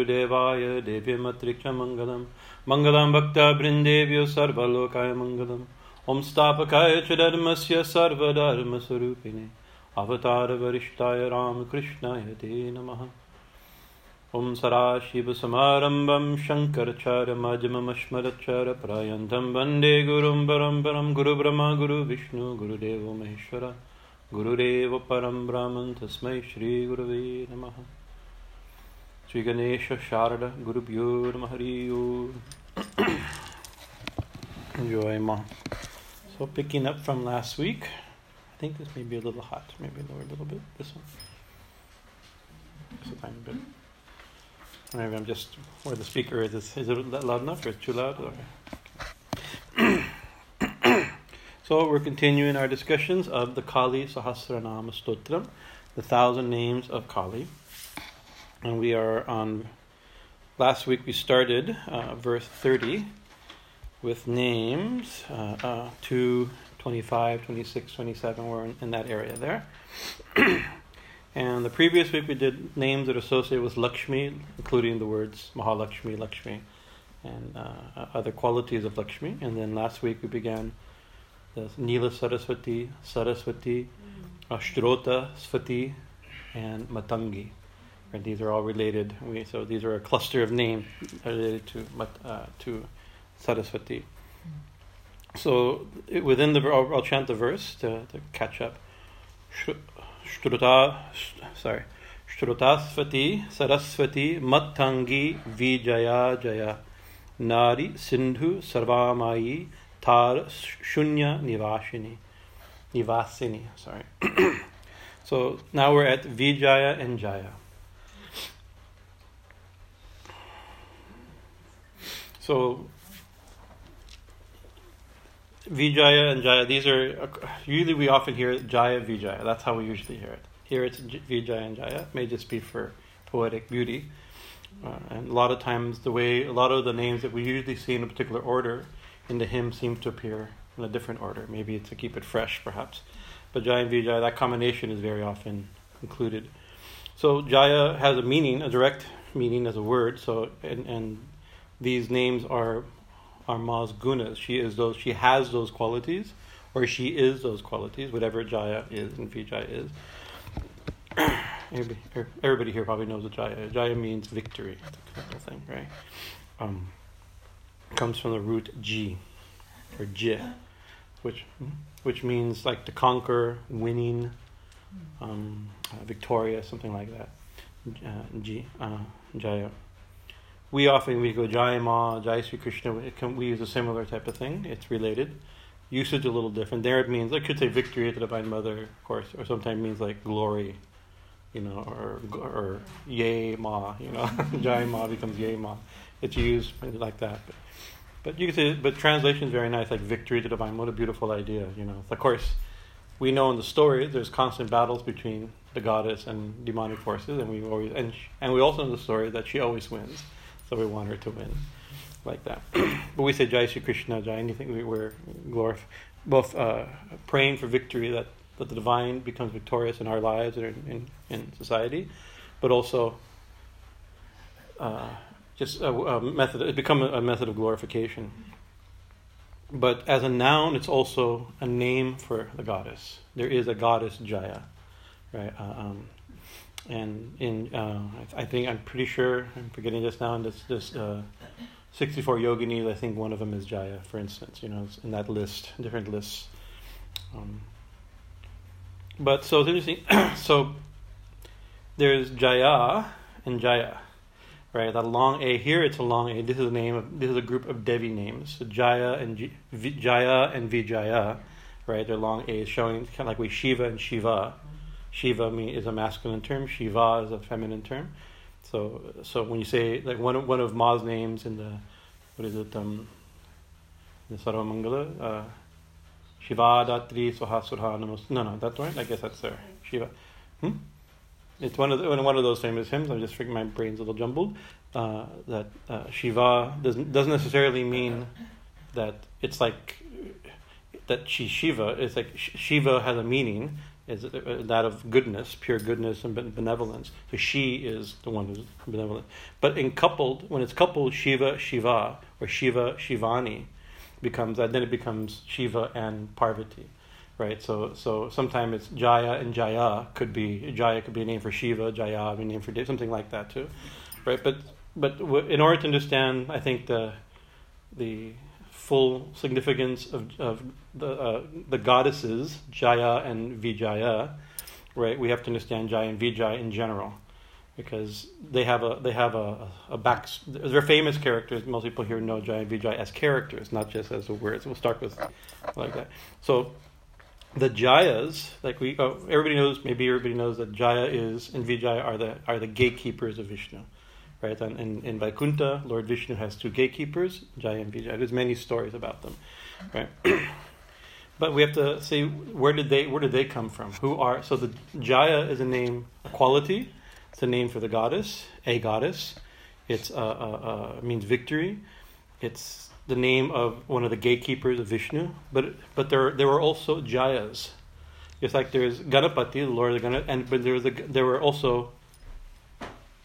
गुरुदेवाय देव्यमत्रिक्षमङ्गलं मङ्गलं भक्तवृन्देभ्यो सर्वलोकाय मङ्गलम्। ॐ स्थापकाय च धर्मस्य सर्वधर्मस्वरूपिणे। अवतारवरिष्ठाय रामकृष्णाय ते नमः। ॐ सदाशिवसमारम्भं शङ्करचार्यमजममस्मरचार्यप्रयन्तं वंदे गुरुं परं परं गुरुब्रह्मा गुरुविष्णु गुरुदेवो महेश्वर। गुरुरेव परं ब्राह्मण तस्मै श्रीगुरवे नमः। Sri Ganesha Sharada Guru Namaha Enjoy Ma. So picking up from last week, I think this may be a little hot. Maybe lower a little bit. This one. Just a tiny bit. Maybe I'm just where the speaker is. Is, is it loud enough or too loud? Okay. so we're continuing our discussions of the Kali Sahasranama Stotram, the thousand names of Kali and we are on. Last week we started uh, verse 30 with names uh, uh, 2, 25, 26, 27. We're in, in that area there. and the previous week we did names that are associated with Lakshmi, including the words Mahalakshmi, Lakshmi, and uh, other qualities of Lakshmi. And then last week we began the Nila Saraswati, Saraswati, mm. Ashtrota, Svati, and Matangi. Right, these are all related. We, so these are a cluster of names related to uh, to Saraswati. So within the, I'll, I'll chant the verse to, to catch up. Shruta, sorry, Shrutasvati Saraswati Matangi Vijaya Jaya Nari Sindhu Sarvamayi Tar Shunya Nivashini Nivasini. Sorry. so now we're at Vijaya and Jaya. So Vijaya and Jaya, these are usually we often hear Jaya Vijaya. That's how we usually hear it. Here it's Vijaya and Jaya. It may just be for poetic beauty. Uh, and a lot of times, the way a lot of the names that we usually see in a particular order in the hymn seem to appear in a different order. Maybe to keep it fresh, perhaps. But Jaya and Vijaya, that combination is very often included. So Jaya has a meaning, a direct meaning as a word. So and, and these names are are Ma's gunas. She is those. She has those qualities, or she is those qualities. Whatever Jaya is and Vijaya is. everybody, er, everybody here probably knows what Jaya. Jaya means victory. Kind of thing, right? Um, comes from the root G, or J, which which means like to conquer, winning, um, uh, victorious, something like that. Uh, G, uh, Jaya we often we go Jai Ma, Jai Sri Krishna. Can, we use a similar type of thing. It's related. Usage a little different. There it means I could say victory at the Divine Mother, of course, or sometimes means like glory, you know, or or Yay Ma, you know, Jai Ma becomes Yay Ma. It's used like that. But, but you can say, but translation is very nice, like victory to the divine. What a beautiful idea, you know. Of course, we know in the story there's constant battles between the goddess and demonic forces, and we always and and we also know the story that she always wins so we want her to win like that. but we say Jai Shri Krishna, Jai, anything we, we're glorif- both uh, praying for victory that, that the divine becomes victorious in our lives and in, in, in society, but also uh, just a, a, method, it's become a, a, method of glorification. But as a noun, it's also a name for the goddess. There is a goddess Jaya, right? Uh, um, and in uh, I, think I'm pretty sure I'm forgetting this now. In this this uh, 64 yoginis, I think one of them is Jaya, for instance. You know, in that list, different lists. Um, but so it's interesting. so there's Jaya and Jaya, right? That long A here, it's a long A. This is a name of this is a group of Devi names. So Jaya and G, v, Jaya and Vijaya, right? They're long A's showing kind of like we Shiva and Shiva Shiva is a masculine term, Shiva is a feminine term. So, so when you say like one of, one of Ma's names in the what is it um, the Sarvamangala, uh, Shiva Datri Namos. No, no, that's right. I guess that's there. Shiva. Hmm? It's one of the, one of those famous hymns. I'm just freaking my brain's a little jumbled. Uh, that uh, Shiva doesn't doesn't necessarily mean that it's like that she's Shiva. It's like Shiva has a meaning, is uh, that of goodness, pure goodness and benevolence. So she is the one who's benevolent. But in coupled, when it's coupled, Shiva, Shiva, or Shiva, Shivani, becomes then it becomes Shiva and Parvati, right? So so sometimes it's Jaya and Jaya could be Jaya could be a name for Shiva, Jaya be a name for something like that too, right? But but in order to understand, I think the the full significance of, of the, uh, the goddesses, Jaya and Vijaya, right, we have to understand Jaya and Vijaya in general. Because they have a they have a, a back they're famous characters. Most people here know Jaya and Vijaya as characters, not just as a word. So we'll start with like that. So the Jayas, like we oh, everybody knows, maybe everybody knows that Jaya is and Vijaya are the are the gatekeepers of Vishnu right? And in, in Vaikuntha, Lord Vishnu has two gatekeepers, Jaya and Vijaya. There's many stories about them, right? but we have to see where did they where did they come from? Who are so the Jaya is a name, a quality. It's a name for the goddess, a goddess. It's uh, uh, uh, means victory. It's the name of one of the gatekeepers of Vishnu. But but there there were also Jayas. It's like there's Ganapati, the Lord of the Ganapati, and but there was a, there were also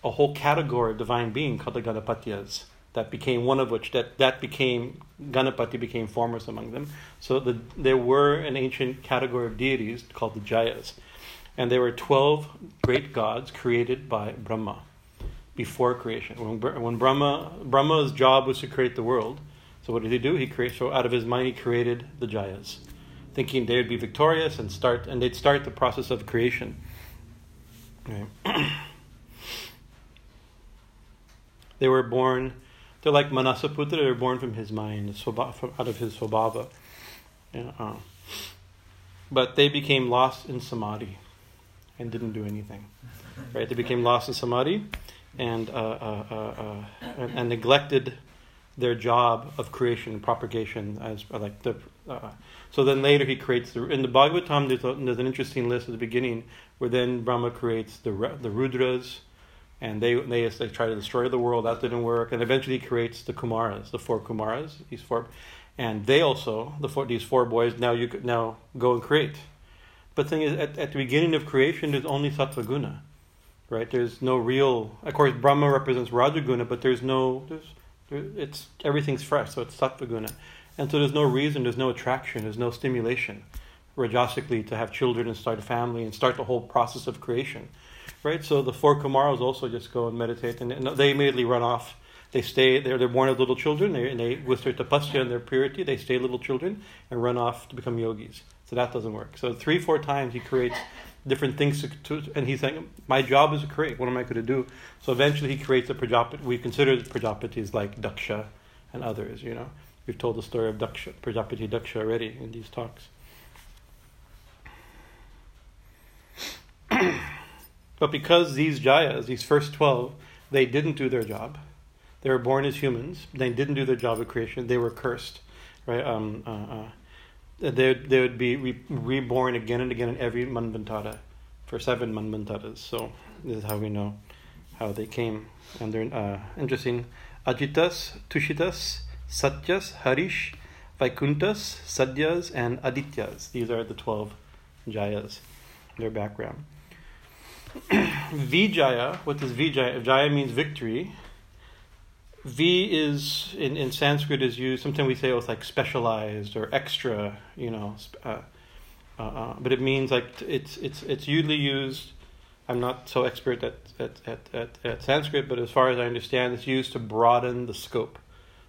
a whole category of divine being called the Ganapatyas that became one of which that that became Ganapati became foremost among them. So the, there were an ancient category of deities called the Jayas, and there were twelve great gods created by Brahma before creation. When, when Brahma Brahma's job was to create the world, so what did he do? He created so out of his mind he created the Jayas, thinking they would be victorious and start and they'd start the process of creation. Right. They were born, they're like Manasaputra, they were born from his mind, from out of his Swabhava. Yeah, uh, but they became lost in samadhi and didn't do anything. Right? They became lost in samadhi and, uh, uh, uh, uh and, and, neglected their job of creation and propagation as uh, like the. so then later he creates the in the Bhagavatam. There's, a, there's an interesting list at the beginning where then Brahma creates the the Rudras, and they, they they try to destroy the world. That didn't work, and eventually he creates the Kumaras, the four Kumaras. These four, and they also the four these four boys now you now go and create. But the thing is, at, at the beginning of creation, there's only sattva guna, right? There's no real. Of course, Brahma represents Rajaguna, but there's no. There's, there, it's everything's fresh, so it's sattva guna, and so there's no reason, there's no attraction, there's no stimulation, rajasically to have children and start a family and start the whole process of creation right? So the four Kumaras also just go and meditate, and, they immediately run off. They stay. They're they're born as little children, they, and they with their tapasya and their purity, they stay little children and run off to become yogis. So that doesn't work. So three, four times he creates different things to, to, and he's saying, my job is to create. What am I going to do? So eventually he creates a Prajapati. We consider Prajapatis like Daksha and others. You know, we've told the story of Daksha, Prajapati Daksha already in these talks. But because these Jayas, these first 12, they didn't do their job, they were born as humans, they didn't do their job of creation, they were cursed, right? Um, uh, uh, they, they would be re- reborn again and again in every Manvantara for seven Manvantaras. So this is how we know how they came. And they're uh, interesting. Ajitas, Tushitas, Satyas, Harish, Vaikuntas, Sadyas, and Adityas. These are the 12 Jayas, their background. Vijaya, what does Vijaya? Jaya means victory. V is in, in Sanskrit is used. Sometimes we say oh, it's like specialized or extra, you know. Uh, uh, uh, but it means like it's it's it's usually used. I'm not so expert at, at, at, at, at Sanskrit, but as far as I understand, it's used to broaden the scope.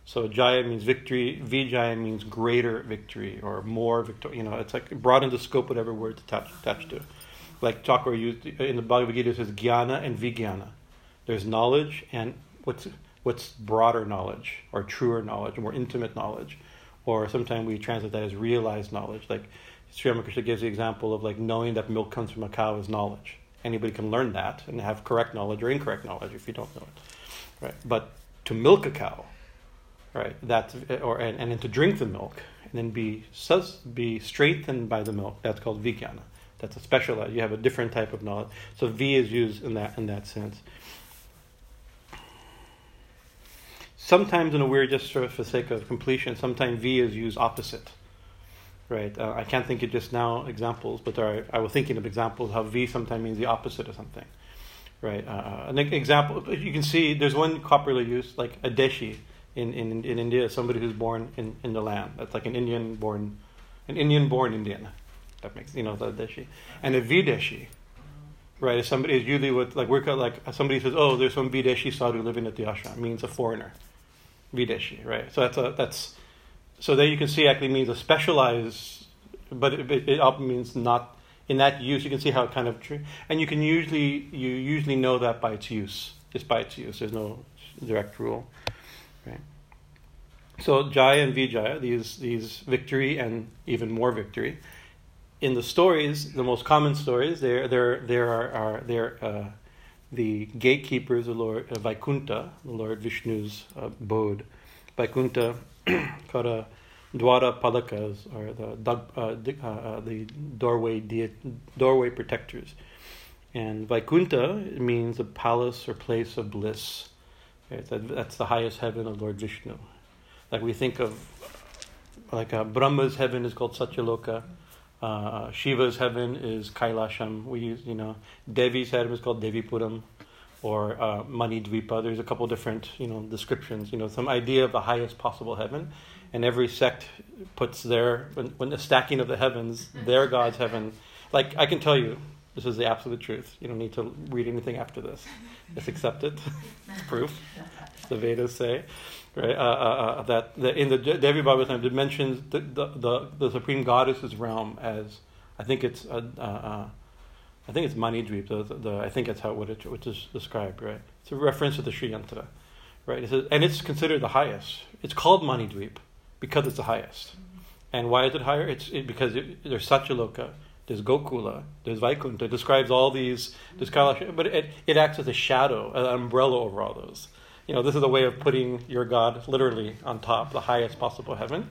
So Jaya means victory. Vijaya means greater victory or more victory. You know, it's like broaden the scope, whatever word attached attached to it like Chakra used in the Bhagavad Gita says jnana and vijnana. There's knowledge and what's what's broader knowledge or truer knowledge, or more intimate knowledge, or sometimes we translate that as realized knowledge. Like Sri Ramakrishna gives the example of like knowing that milk comes from a cow is knowledge. Anybody can learn that and have correct knowledge or incorrect knowledge if you don't know it, right? But to milk a cow, right? That's or and, and then to drink the milk and then be be strengthened by the milk. That's called vijnana. That's a specialized. You have a different type of knowledge. So V is used in that in that sense. Sometimes, in a weird, just for, for the sake of completion, sometimes V is used opposite. right? Uh, I can't think of just now examples, but are, I was thinking of examples how V sometimes means the opposite of something, right? Uh, uh an example, you can see there's one popularly used, like a deshi in, in, in India, somebody who's born in, in the land. That's like an Indian born, an Indian born Indian. That makes, you know, the deshi. And a Videshi, right? If somebody is usually what like, we're like, somebody says, oh, there's some Videshi sadhu living at the ashram, means a foreigner. Videshi, right? So that's a, that's, so there you can see actually means a specialized, but it, it, it means not in that use. You can see how it kind of, and you can usually you usually know that by its use, just by its use. There's no direct rule, right? So Jaya and Vijaya, these these victory and even more victory. In the stories, the most common stories, there there there are, are there uh, the gatekeepers of Lord uh, Vaikunta, the Lord Vishnu's uh, abode. Vaikunta called Dwara Palakas, or the uh, uh, uh, the doorway doorway protectors. And Vaikunta means a palace or place of bliss. That's the highest heaven of Lord Vishnu. Like we think of, like Brahma's heaven is called Satyaloka. Uh, Shiva's heaven is Kailasham. We use, you know, Devi's heaven is called Devipuram or uh, Mani Dvipa. There's a couple different, you know, descriptions. You know, some idea of the highest possible heaven, and every sect puts their when, when the stacking of the heavens, their God's heaven. Like I can tell you, this is the absolute truth. You don't need to read anything after this. Just accept it. it's proof. The Vedas say, right? Uh, uh, uh that, that in the Devi Bhagavatam it mentions the, the, the, the supreme goddess's realm as I think it's uh, uh, I think it's Manidvip. The, the, the, I think that's how what it is described, right? It's a reference to the Sri Yantra, right? It says, and it's considered the highest. It's called Manidvip because it's the highest. And why is it higher? It's it, because it, there's Satyaloka, there's Gokula, there's Vaikuntha. It describes all these, there's Kailash, but it, it acts as a shadow, an umbrella over all those. You know, this is a way of putting your God literally on top, the highest possible heaven,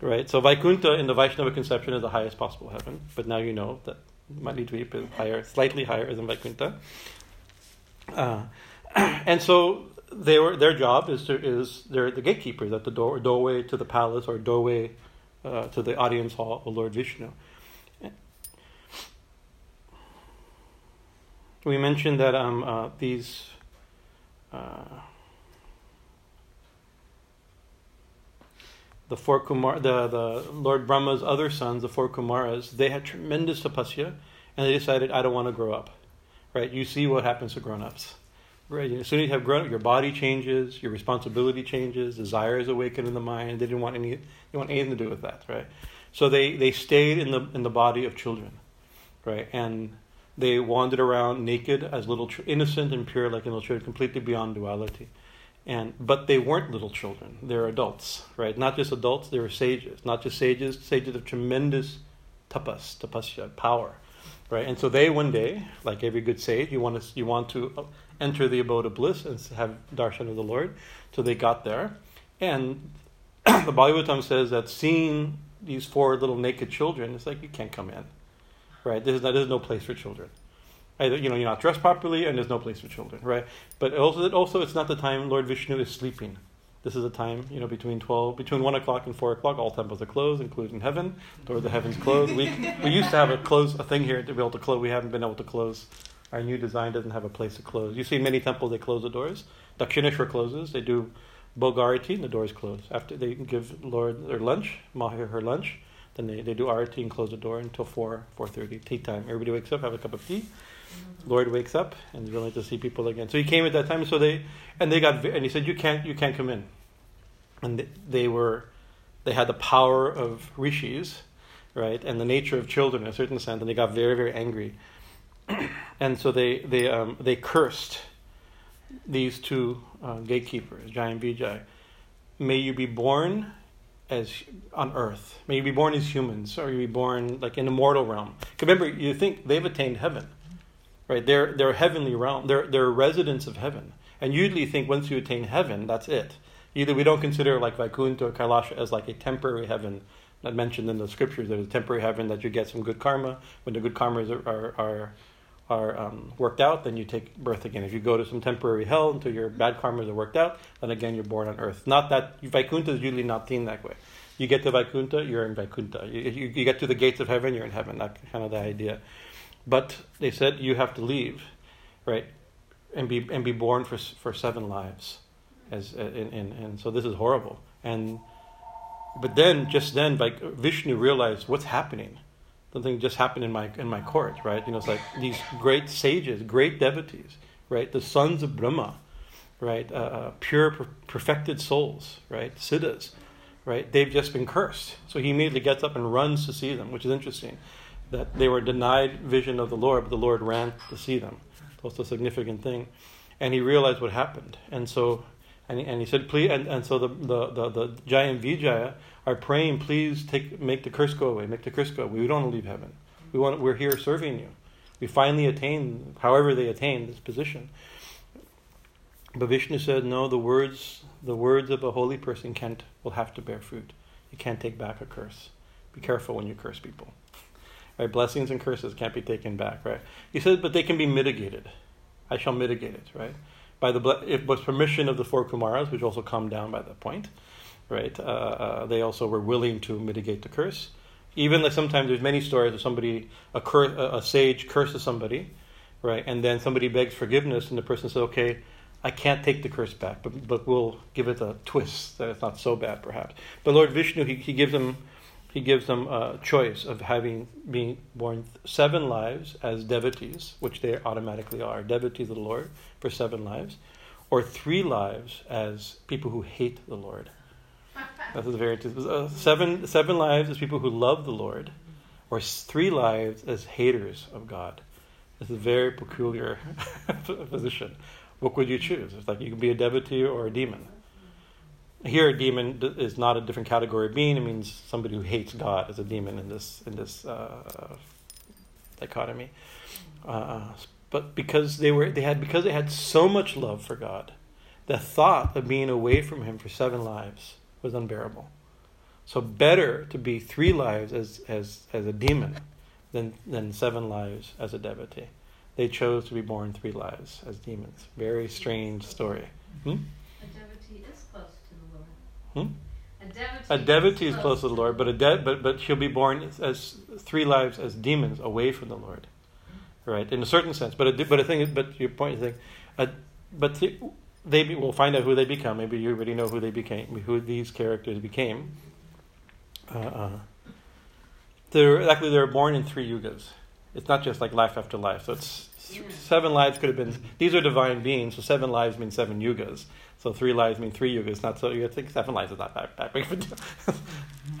right? So Vaikuntha in the Vaishnava conception is the highest possible heaven, but now you know that Manidvip is higher, slightly higher than Vaikuntha. Uh, and so they were, their job is to, is they're the gatekeepers at the door, doorway to the palace or doorway uh, to the audience hall of Lord Vishnu. We mentioned that um, uh, these uh, the four Kumar, the, the Lord Brahma's other sons, the four Kumaras, they had tremendous tapasya, and they decided, I don't want to grow up. Right? You see what happens to grown-ups. Right? As soon as you have grown up, your body changes, your responsibility changes, desires awaken in the mind. They didn't want any, they want anything to do with that. Right? So they, they stayed in the in the body of children, right? And they wandered around naked as little, innocent and pure like little children, completely beyond duality. And but they weren't little children; they're adults, right? Not just adults; they were sages. Not just sages; sages of tremendous tapas, tapasya, power, right? And so they one day, like every good sage, you want to you want to uh, enter the abode of bliss and have darshan of the Lord. So they got there, and the Bhagavatam says that seeing these four little naked children, it's like you can't come in, right? There's, there's no place for children, Either, you know, you're not dressed properly, and there's no place for children, right? But also, also, it's not the time Lord Vishnu is sleeping. This is a time, you know, between twelve, between one o'clock and four o'clock. All temples are closed, including heaven. Door of the heavens closed. We we used to have a close a thing here to be able to close. We haven't been able to close. Our new design doesn't have a place to close. You see, many temples they close the doors. Dakshineshwar closes. They do Bhogarati, and the doors close. After they give Lord their lunch, Maha her lunch, then they, they do arati and close the door until four four thirty tea time. Everybody wakes up, have a cup of tea Lord wakes up and is willing to see people again. So he came at that time. So they and they got and he said, "You can't, you can't come in." And they, were, they had the power of rishis, right, and the nature of children in a certain sense, and they got very, very angry, and so they they um, they cursed these two uh, gatekeepers, Jai and Vijay. May you be born as on earth. May you be born as humans, or you be born like in the mortal realm. Remember, you think they've attained heaven right? They're, they're heavenly realm. They're, they're residents of heaven. And usually think once you attain heaven, that's it. Either we don't consider like Vaikuntha or Kailasha as like a temporary heaven not mentioned in the scriptures. There's a temporary heaven that you get some good karma. When the good karmas are, are, are, are um, worked out, then you take birth again. If you go to some temporary hell until your bad karmas are worked out, then again you're born on earth. Not that Vaikuntha is usually not seen that way. You get to Vaikuntha, you're in Vaikuntha. You, you, you get to the gates of heaven, you're in heaven. That's kind of the idea. But they said you have to leave, right, and be and be born for for seven lives, as and and, and so this is horrible. And but then just then, like Vishnu realized what's happening. Something just happened in my in my court, right? You know, it's like these great sages, great devotees, right? The sons of Brahma, right? Uh, uh, pure, per- perfected souls, right? Siddhas, right? They've just been cursed. So he immediately gets up and runs to see them, which is interesting that they were denied vision of the Lord, but the Lord ran to see them. That's a significant thing. And he realized what happened. And so, and and he said, please, and, and so the, the, the, the Jaya Vijaya are praying, please take, make the curse go away, make the curse go away. We don't want to leave heaven. We want, we're here serving you. We finally attained, however they attained this position. But Vishnu said, no, the words, the words of a holy person can't, will have to bear fruit. You can't take back a curse. Be careful when you curse people. Right? Blessings and curses can't be taken back, right? He said, but they can be mitigated. I shall mitigate it, right? By the if with permission of the four Kumaras, which also come down by that point, right? Uh, uh, they also were willing to mitigate the curse. Even like sometimes there's many stories of somebody a, cur- a, a sage curses somebody, right? And then somebody begs forgiveness, and the person says, "Okay, I can't take the curse back, but but we'll give it a twist that it's not so bad, perhaps." But Lord Vishnu, he, he gives them he gives them a choice of having being born seven lives as devotees, which they automatically are devotees of the Lord for seven lives, or three lives as people who hate the Lord. That is very uh, seven seven lives as people who love the Lord, or three lives as haters of God. It's a very peculiar position. What would you choose? It's like you can be a devotee or a demon. Here, a demon is not a different category of being. It means somebody who hates God as a demon in this in this uh, dichotomy. Uh, but because they were they had because they had so much love for God, the thought of being away from Him for seven lives was unbearable. So better to be three lives as as as a demon than than seven lives as a devotee. They chose to be born three lives as demons. Very strange story. Hmm? Hmm? A devotee, a devotee is close to the Lord, but a de- but but she'll be born as three lives as demons away from the Lord, right? In a certain sense, but a, but a thing but your point is, a, but th- they be, will find out who they become. Maybe you already know who they became, who these characters became. Uh, uh, they're actually they're born in three yugas. It's not just like life after life. So it's seven lives could have been. These are divine beings, so seven lives mean seven yugas. So three lives mean three yugas. Not so you think seven lives is not that, that big a.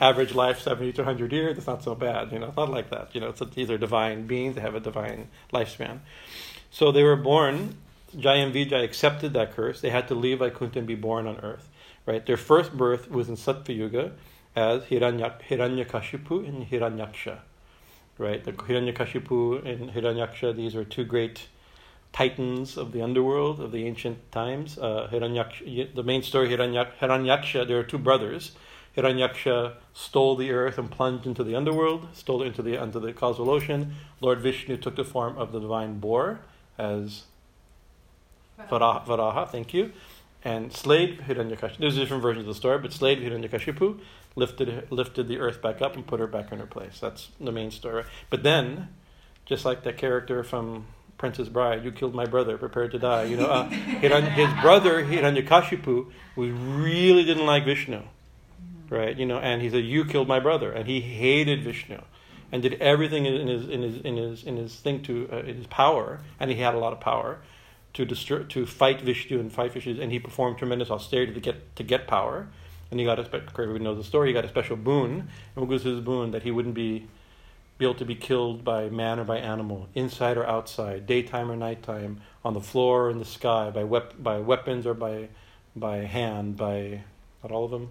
Average life seventy to hundred years. It's not so bad. You know, it's not like that. You know, so these are divine beings. They have a divine lifespan. So they were born. Jaya and Vijay accepted that curse. They had to leave Vaikuntha and be born on earth. Right. Their first birth was in Sattva Yuga as Hiranyak, Hiranyakashipu and Hiranyaksha. Right. The Hiranyakashipu and Hiranyaksha. These are two great titans of the underworld of the ancient times. Uh, Hiranyaksha, the main story, Hiranyak, Hiranyaksha, there are two brothers. Hiranyaksha stole the earth and plunged into the underworld, stole it into the, into the cosmos ocean. Lord Vishnu took the form of the divine boar as Varaha, Varaha thank you, and slayed Hiranyakashipu. There's a different versions of the story, but slayed Hiranyakashipu, lifted, lifted the earth back up and put her back in her place. That's the main story. But then, just like that character from Princess Bride, you killed my brother, prepare to die. You know, uh, his brother Hiranyakashipu we really didn't like Vishnu, right? You know, and he said, "You killed my brother," and he hated Vishnu, and did everything in his in his in his in his thing to uh, in his power, and he had a lot of power to destroy to fight Vishnu and fight Vishnu, and he performed tremendous austerity to get to get power, and he got a special. Everybody knows the story. He got a special boon, and what was his boon? That he wouldn't be be able to be killed by man or by animal, inside or outside, daytime or nighttime, on the floor or in the sky, by, wep- by weapons or by, by hand, by, not all of them?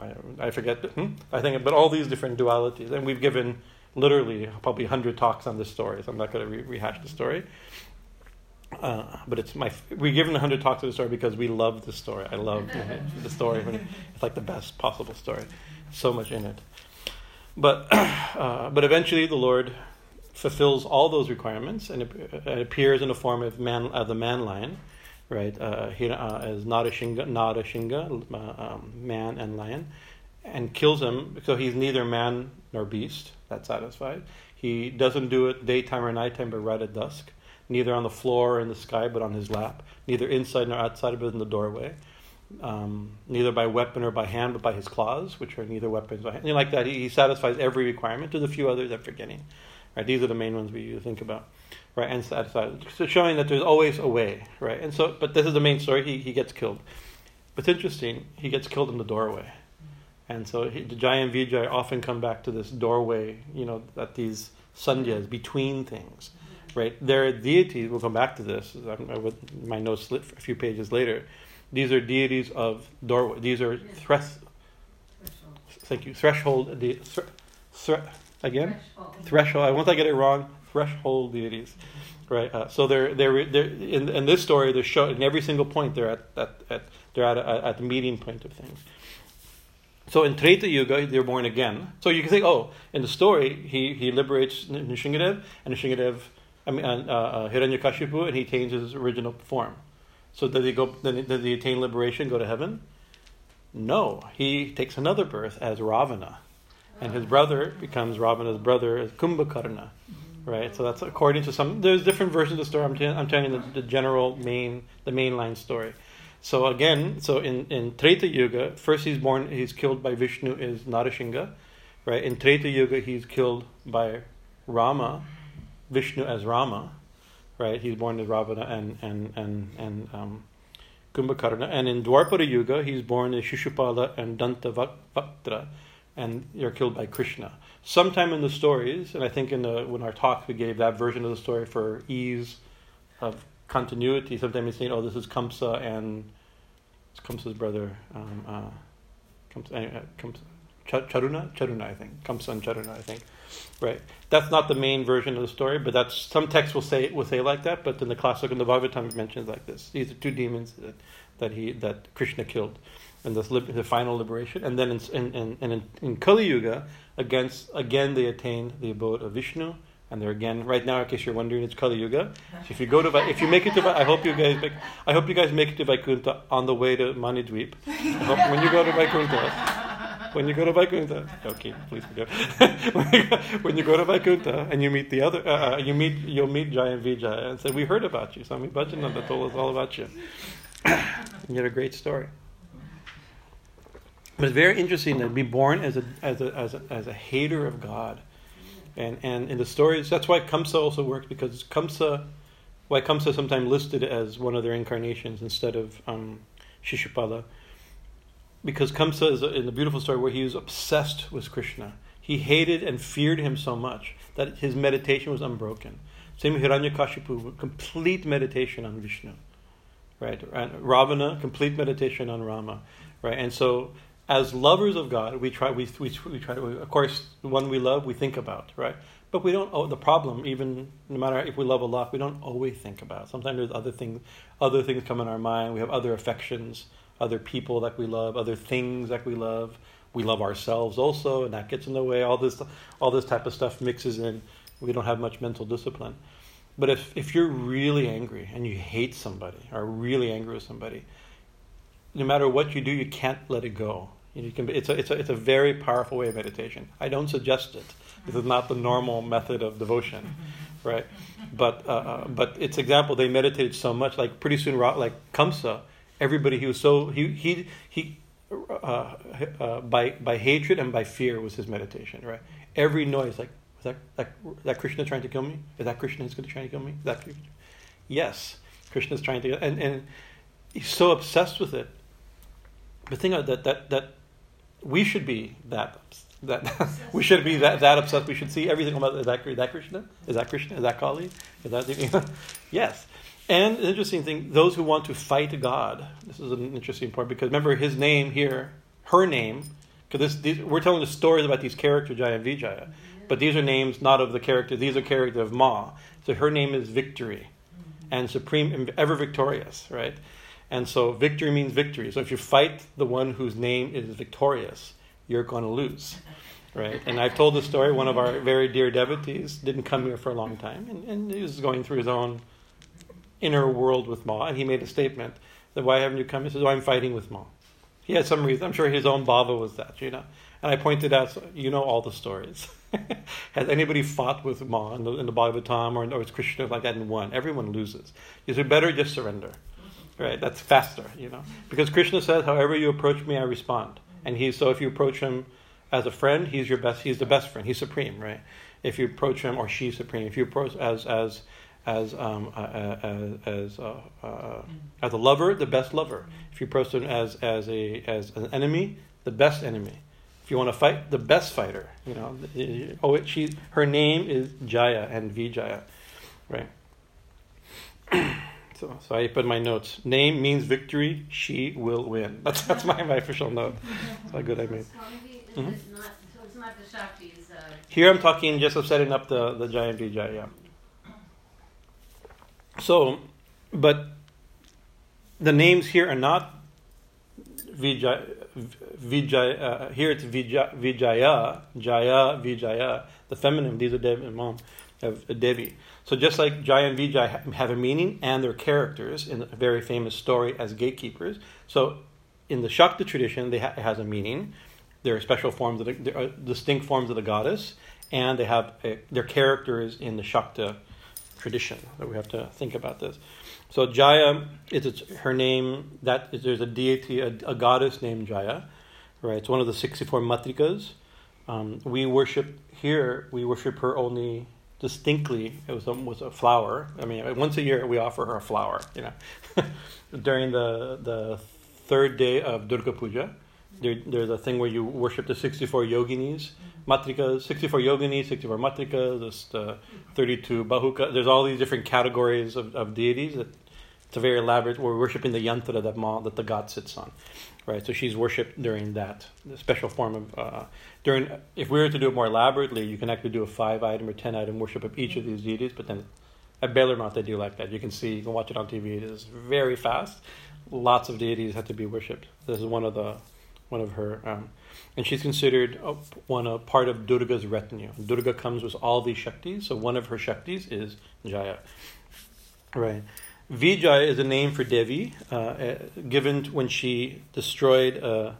I, I forget, hmm? I think, but all these different dualities. And we've given literally probably 100 talks on this story, so I'm not going to re- rehash the story. Uh, but it's my we've given 100 talks of the story because we love the story. I love the story. It's like the best possible story. So much in it. But, uh, but eventually the Lord fulfills all those requirements and it, appears in the form of, man, of the man lion right? Uh, uh, as Narashinga, Narashinga, uh, um, man and lion, and kills him. So he's neither man nor beast. That's satisfied. He doesn't do it daytime or nighttime, but right at dusk. Neither on the floor or in the sky, but on his lap. Neither inside nor outside, but in the doorway. Um, neither by weapon or by hand, but by his claws, which are neither weapons or hand. like that, he, he, satisfies every requirement. There's a few others I'm forgetting. Right, these are the main ones we think about. Right, and satisfies, so showing that there's always a way. Right, and so, but this is the main story. He he gets killed. It's interesting. He gets killed in the doorway, and so he, the Jaya and Vijay often come back to this doorway. You know, at these sandhyas between things. Right, their deities. We'll come back to this. With my notes slip a few pages later these are deities of doorway. These are thres- Thank you. Threshold. De- thre- thre- again. Threshold. threshold. I won't I get it wrong. Threshold deities. Right. Uh, so they're they're they're in, in this story. They're show in every single point. They're at, at, at they're at, a, at the meeting point of things. So in Treta Yuga, they're born again. So you can say, oh, in the story, he, he liberates Nrsingadev, and Nrsingadev, I mean, uh, uh, Hiranyakashipu, and he attains his original form. So did he go? Did he attain liberation? Go to heaven? No, he takes another birth as Ravana, and his brother becomes Ravana's brother as Kumbhakarna, mm-hmm. right? So that's according to some. There's different versions of the story. I'm, t- I'm telling you the, the, general main, the mainline story. So again, so in in Treta Yuga, first he's born, he's killed by Vishnu is Narashinga, right? In Treta Yuga, he's killed by Rama, Vishnu as Rama, right? He's born as Ravana and and and and um, Kumbhakarna, and in Dwapara Yuga, he's born as Shishupala and Dantavaktra, and they're killed by Krishna. Sometime in the stories, and I think in the when our talk we gave that version of the story for ease of continuity. Sometimes we say, "Oh, this is Kamsa and Kamsa's brother." Um, uh, Kamsa, uh, Kamsa, Charuna, Charuna, I think. Kamsa and Charuna, I think. Right. That's not the main version of the story, but that's some texts will say will say like that. But in the classic in the Bhagavatam, it mentions like this. These are two demons that, that he that Krishna killed, and this the final liberation. And then in in in, in Kali Yuga, against again they attain the abode of Vishnu, and they're again right now. In case you're wondering, it's Kali Yuga. So if you go to if you make it to I hope you guys make, I hope you guys make it to Vaikuntha on the way to Manidweep. When you go to Vaikuntha when you go to Vaikuntha, okay, please forgive. when you go to Vaikuntha and you meet the other, uh, uh, you meet, you'll meet Jaya and Vijaya and say, "We heard about you." Swami Bhajananda told us all about you. you had a great story. But it's very interesting to be born as a as a as a, as a hater of God, and and in the stories, that's why Kamsa also works because Kamsa, why Kamsa is sometimes listed as one of their incarnations instead of um, Shishupala because Kamsa is in the beautiful story where he was obsessed with Krishna. He hated and feared him so much that his meditation was unbroken. Same Hiranyakashipu, complete meditation on Vishnu, right? And Ravana, complete meditation on Rama, right? And so, as lovers of God, we try. We we, we try. We, of course, the one we love, we think about, right? But we don't. Oh, the problem, even no matter if we love a lot, we don't always think about. Sometimes there's other things. Other things come in our mind. We have other affections other people that we love, other things that we love. We love ourselves also, and that gets in the way. All this, all this type of stuff mixes in. We don't have much mental discipline. But if, if you're really angry and you hate somebody or really angry with somebody, no matter what you do, you can't let it go. You can, it's, a, it's, a, it's a very powerful way of meditation. I don't suggest it. This is not the normal method of devotion, right? But, uh, uh but it's example, they meditated so much, like pretty soon, like Kamsa, everybody he was so he he he uh, uh, by by hatred and by fear was his meditation right every noise like is that that, that krishna trying to kill me is that krishna is going to try to kill me is that yes krishna is trying to and and he's so obsessed with it but think of that that that we should be that that we should be that, that obsessed. We should see everything about is that, is that Krishna? Is that Krishna? Is that Kali? Is that yes? And an interesting thing, those who want to fight God, this is an interesting point because remember his name here, her name, because we're telling the stories about these characters, Jaya and Vijaya, but these are names not of the character, these are characters of Ma. So her name is Victory mm-hmm. and Supreme, ever victorious, right? And so victory means victory. So if you fight the one whose name is victorious, you're going to lose, right? And I've told the story. One of our very dear devotees didn't come here for a long time, and, and he was going through his own inner world with Ma, and he made a statement that why haven't you come? He says, "Oh, I'm fighting with Ma." He had some reason. I'm sure his own bhava was that, you know. And I pointed out, so you know all the stories. Has anybody fought with Ma in the, in the Bhagavatam or, or is Krishna like that and won? Everyone loses. Is it better just surrender? Right, that's faster, you know. Because Krishna says, however you approach me, I respond. And he's so if you approach him as a friend, he's your best he's the best friend. He's supreme, right? If you approach him or she's supreme, if you approach as as as um, uh, uh, as uh, uh, as a lover, the best lover. If you approach him as as a as an enemy, the best enemy. If you want to fight, the best fighter. You know, oh, she her name is Jaya and Vijaya, right? so, so I put my notes. Name means victory. She will win. That's that's my, my official note. That's how good I made. Mm-hmm. Not, so it's not the Shaktis. Uh, Here I'm talking just of setting up the the Jaya and Vijaya. So, but the names here are not Vijay, Vijaya uh, here it's Vijaya, Vijaya, Jaya, Vijaya. The feminine, these are Devi and Mom, of Devi. So just like Jaya and Vijay have a meaning and their characters in a very famous story as gatekeepers. So in the Shakta tradition, they ha- it has a meaning. There are special forms of the, there are distinct forms of the goddess, and they have a, their characters in the Shakta tradition. That we have to think about this. So Jaya is her name. That is, there's a deity, a, a, goddess named Jaya, right? It's one of the sixty-four matrikas. Um, we worship here. We worship her only distinctly. It was a, was a flower. I mean, once a year we offer her a flower. You know, during the the third day of Durga Puja, there, there's a thing where you worship the sixty-four yoginis. Matrikas, 64 yoginis, 64 matrikas, there's the 32 bahuka. There's all these different categories of, of deities that it's a very elaborate. We're worshiping the yantra that ma, that the god sits on, right? So she's worshipped during that special form of uh, during. If we were to do it more elaborately, you can actually do a five item or ten item worship of each of these deities. But then at Belur Math they do like that. You can see, you can watch it on TV. It is very fast. Lots of deities have to be worshipped. This is one of the one of her. Um, and she's considered a, one a part of Durga's retinue. Durga comes with all these shaktis, so one of her shaktis is Jaya. Right. Vijaya is a name for Devi, uh, given when she destroyed a,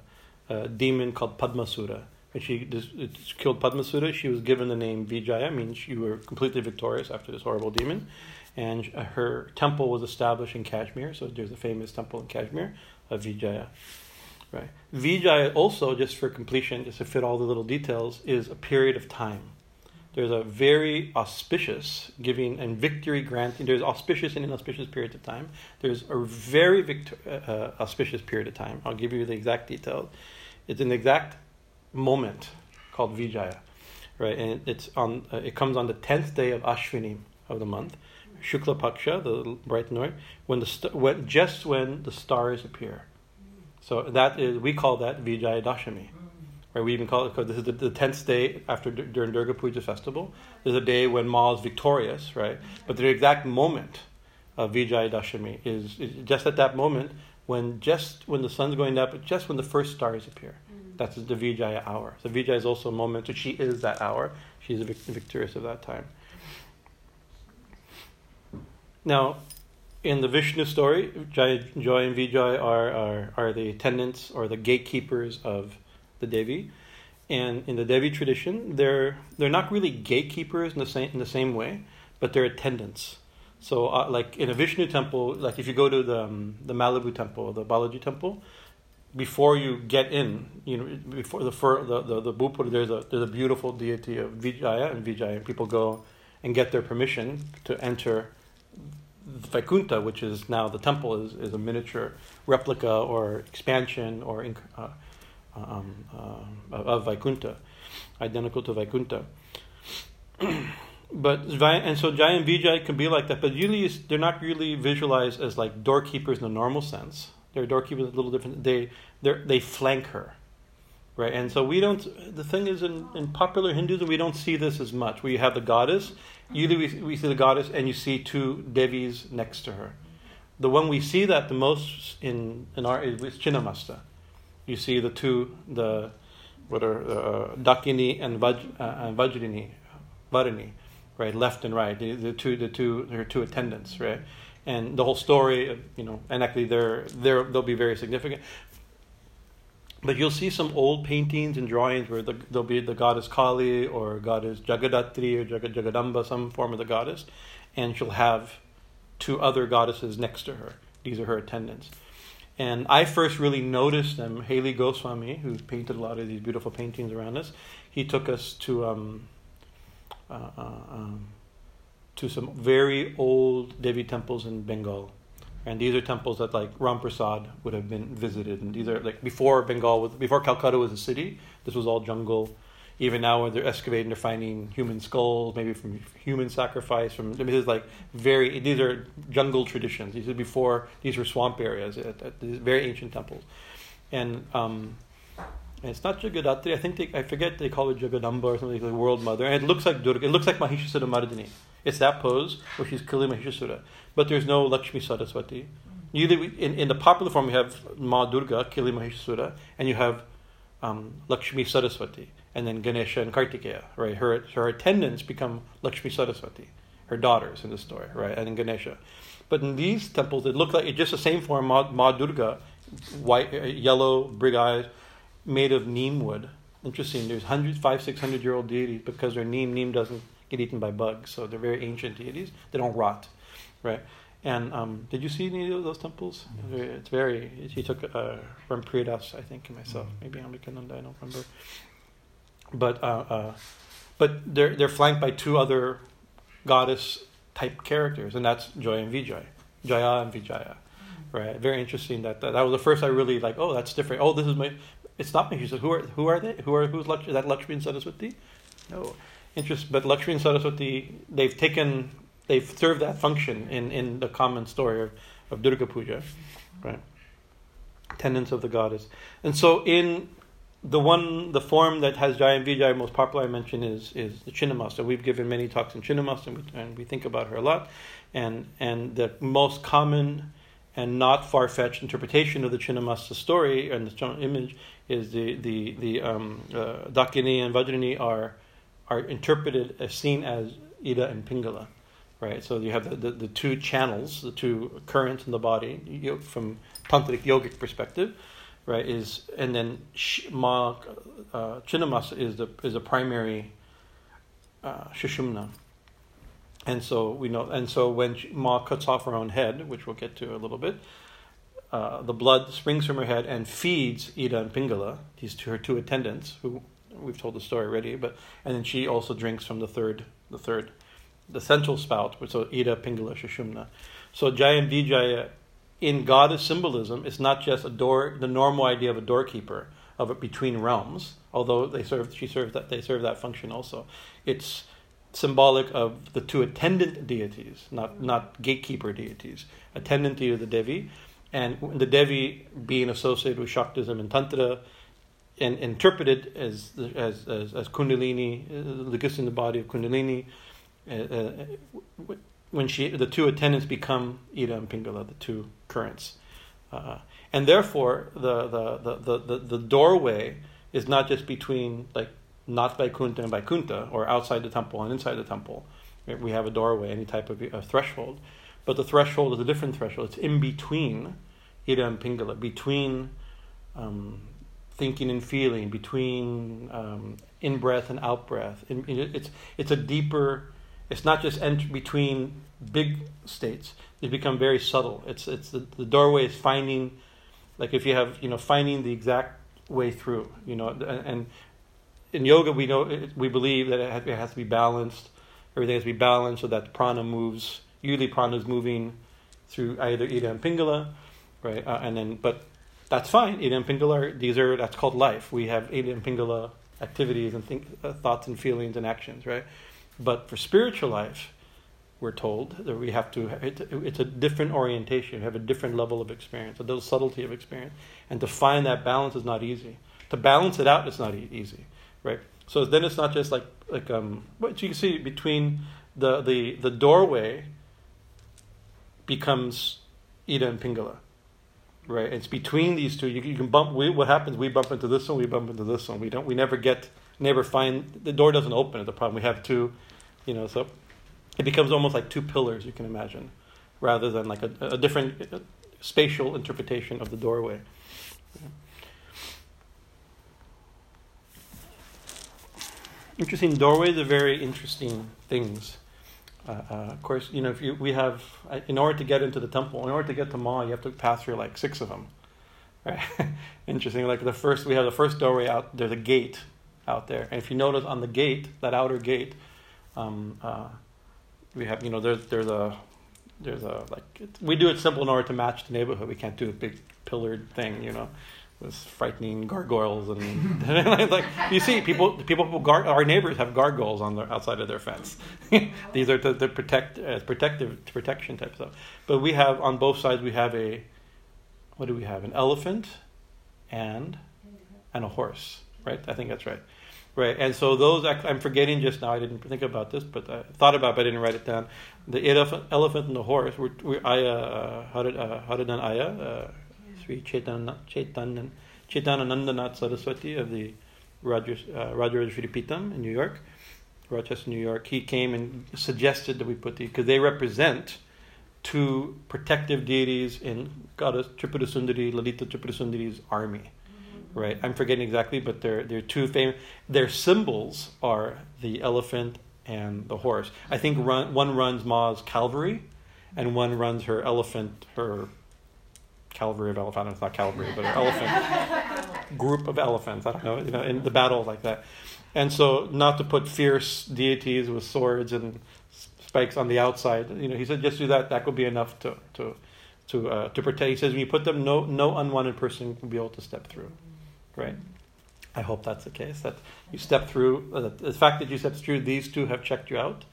a, demon called Padmasura. When she dis- killed Padmasura, she was given the name Vijaya, means you were completely victorious after this horrible demon. And her temple was established in Kashmir, so there's a famous temple in Kashmir of Vijaya. Right. Vijaya also, just for completion, just to fit all the little details, is a period of time. There's a very auspicious giving and victory granting. There's auspicious and inauspicious periods of time. There's a very victor, uh, auspicious period of time. I'll give you the exact details. It's an exact moment called Vijaya, right? And it's on. Uh, it comes on the tenth day of Ashwini of the month, Shukla Paksha, the bright night, when the st- when, just when the stars appear. So that is we call that Vijaya Dashami. Right, we even call it because this is the, the tenth day after during Durga Puja festival. There's a day when Ma is victorious, right? But the exact moment of Vijaya Dashami is, is just at that moment when just when the sun's going up, just when the first stars appear. Mm-hmm. That's the Vijaya hour. So Vijaya is also a moment, so she is that hour. She's vic- victorious of that time. Now, in the Vishnu story, Joy, Joy and Vijay are, are, are the attendants or the gatekeepers of the Devi. And in the Devi tradition, they're, they're not really gatekeepers in the, same, in the same way, but they're attendants. So, uh, like in a Vishnu temple, like if you go to the, um, the Malibu temple, the Balaji temple, before you get in, you know, before the the the, the Bhupur, there's a there's a beautiful deity of Vijaya and Vijaya, and people go and get their permission to enter Vaikunta, which is now the temple, is, is a miniature replica or expansion or uh, um, uh, of Vaikunta, identical to Vaikunta. but and so Jaya and Vijay can be like that, but usually they're not really visualized as like doorkeepers in the normal sense. They're doorkeepers a little different. They they flank her, right? And so we don't. The thing is, in, in popular Hinduism, we don't see this as much. We have the goddess, Usually we, we see the goddess and you see two Devis next to her. The one we see that the most in, in our is Chinnamasta. You see the two, the what are uh, Dakini and, Vaj, uh, and Vajrini, Varani, right, left and right. The, the two, the two, her two attendants, right. and the whole story, you know, and actually they're they're they'll be very significant. But you'll see some old paintings and drawings where the, there'll be the goddess Kali or goddess Jagadatri or Jagad, Jagadamba, some form of the goddess, and she'll have two other goddesses next to her. These are her attendants. And I first really noticed them. Haley Goswami, who painted a lot of these beautiful paintings around us, he took us to um, uh, uh, um, to some very old Devi temples in Bengal. And these are temples that like Ram Prasad would have been visited. And these are like before Bengal was before Calcutta was a city. This was all jungle. Even now, when they're excavating, they're finding human skulls, maybe from human sacrifice. From I mean, this is like very. These are jungle traditions. These are before. These were swamp areas. At, at these very ancient temples, and um, and it's not Jagadatri. I think they, I forget they call it Jagadamba or something like the World Mother. And it looks like Durga. It looks like Mahishasura Mardini. It's that pose where she's killing Mahishasura. But there's no Lakshmi Saraswati. Usually, in, in the popular form, you have Ma Durga killing Mahishasura, and you have um, Lakshmi Saraswati, and then Ganesha and Kartikeya. Right? Her her attendants become Lakshmi Saraswati, her daughters in the story, right? And Ganesha. But in these temples, it looked like it's just the same form, Ma, Ma Durga, white, uh, yellow, big eyes made of neem wood. Interesting. There's hundred, five, six hundred year old deities because they're neem. Neem doesn't get eaten by bugs, so they're very ancient deities. They don't rot, right? And um, did you see any of those temples? It's very. He took uh, from Priyadas, I think, and myself. Mm-hmm. Maybe Ambikananda, I don't remember. But uh, uh, but they're they're flanked by two other goddess type characters, and that's Joy and Vijay, Jaya and Vijaya mm-hmm. right? Very interesting. That, that that was the first I really like. Oh, that's different. Oh, this is my it's not me. She said, who are who are they? Who are who's Lakshmi? That Lakshmi and Saraswati? No, interest. But Lakshmi and Saraswati, they've taken, they've served that function in in the common story of, of Durga Puja, right? Tenants of the goddess, and so in the one, the form that has Jaya and Vijay most popular I mentioned is is the Chinnamasta. We've given many talks in Chinnamasta, and we, and we think about her a lot, and and the most common and not far fetched interpretation of the Chinnamasta story and the image is the the the um, uh, Dakini and Vajrani are are interpreted as seen as Ida and Pingala, right? So you have the, the, the two channels, the two currents in the body from tantric yogic perspective, right? Is and then Ma uh, Chinnamasta is the is a primary uh, Sushumna. And so we know, and so when Ma cuts off her own head, which we'll get to a little bit, uh, the blood springs from her head and feeds Ida and Pingala, these two her two attendants, who we've told the story already. But and then she also drinks from the third, the third, the central spout, which so Ida, Pingala, Shashumna. So Jaya and Vijaya, in goddess symbolism, it's not just a door, the normal idea of a doorkeeper of between realms. Although they serve, she serves that they serve that function also. It's symbolic of the two attendant deities, not not gatekeeper deities, attendant deity of the Devi and the Devi being associated with Shaktism and Tantra and interpreted as as as, as Kundalini, uh, the gifts in the body of Kundalini. Uh, uh, when she, the two attendants become Ida and Pingala, the two currents, uh, and therefore the, the the, the the doorway is not just between like not by kunta and by kunta, or outside the temple and inside the temple. We have a doorway, any type of a threshold, but the threshold is a different threshold. It's in between Ida and Pingala, between um, thinking and feeling, between um, in breath and out breath. It's it's a deeper. It's not just ent- between big states. They become very subtle. It's it's the, the doorway is finding, like if you have you know finding the exact way through. You know, and in yoga we know we believe that it has, it has, to be balanced. Everything has to be balanced so that prana moves. Usually prana is moving through either Ida and Pingala right? Uh, and then, but that's fine. Ida and Pingala, these are that's called life. We have Ida and Pingala activities and think, uh, thoughts and feelings and actions, right? But for spiritual life, we're told that we have to. It, it's a different orientation. We have a different level of experience, a little subtlety of experience, and to find that balance is not easy. To balance it out, is not easy, right? So then it's not just like like um. What you can see between the the the doorway becomes Ida and Pingala Right. It's between these two. You, you can bump. We, what happens? We bump into this one. We bump into this one. We don't. We never get. Never find the door doesn't open. At the problem we have two. You know. So it becomes almost like two pillars. You can imagine, rather than like a, a different uh, spatial interpretation of the doorway. Interesting. Doorways are very interesting things. Uh, uh, of course, you know, if you we have uh, in order to get into the temple, in order to get to Ma, you have to pass through like six of them. Right? Interesting. Like the first, we have the first doorway out. There's a gate out there, and if you notice on the gate, that outer gate, um, uh, we have you know there's there's a there's a like we do it simple in order to match the neighborhood. We can't do a big pillared thing, you know with frightening gargoyles and like you see people people, gar- our neighbors have gargoyles on the outside of their fence. These are the, the protect uh, protective protection type stuff but we have on both sides we have a what do we have? An elephant and and a horse right? I think that's right. Right and so those i'm forgetting just now i didn't think about this but i thought about it but i didn't write it down. The elephant, elephant and the horse were, were aya uh, how did uh, how did an aya uh, Sri Chaitanya, Chaitanya, Chaitananandanath Saraswati of the Raja, uh, Rajarajeshwari Pitam in New York, Rochester, New York. He came and suggested that we put these because they represent two protective deities in Goddess Tripurasundari Lalita Tripurasundari's army. Right, I'm forgetting exactly, but they're they're two famous. Their symbols are the elephant and the horse. I think run, one runs Ma's cavalry, and one runs her elephant, her cavalry of elephants. It's not cavalry, but an elephant group of elephants. I don't know, you know, in the battle like that. And so, not to put fierce deities with swords and spikes on the outside. You know, he said just do that. That would be enough to to to uh, to protect. He says when you put them, no no unwanted person will be able to step through. Right. I hope that's the case. That you step through. Uh, the fact that you step through, these two have checked you out,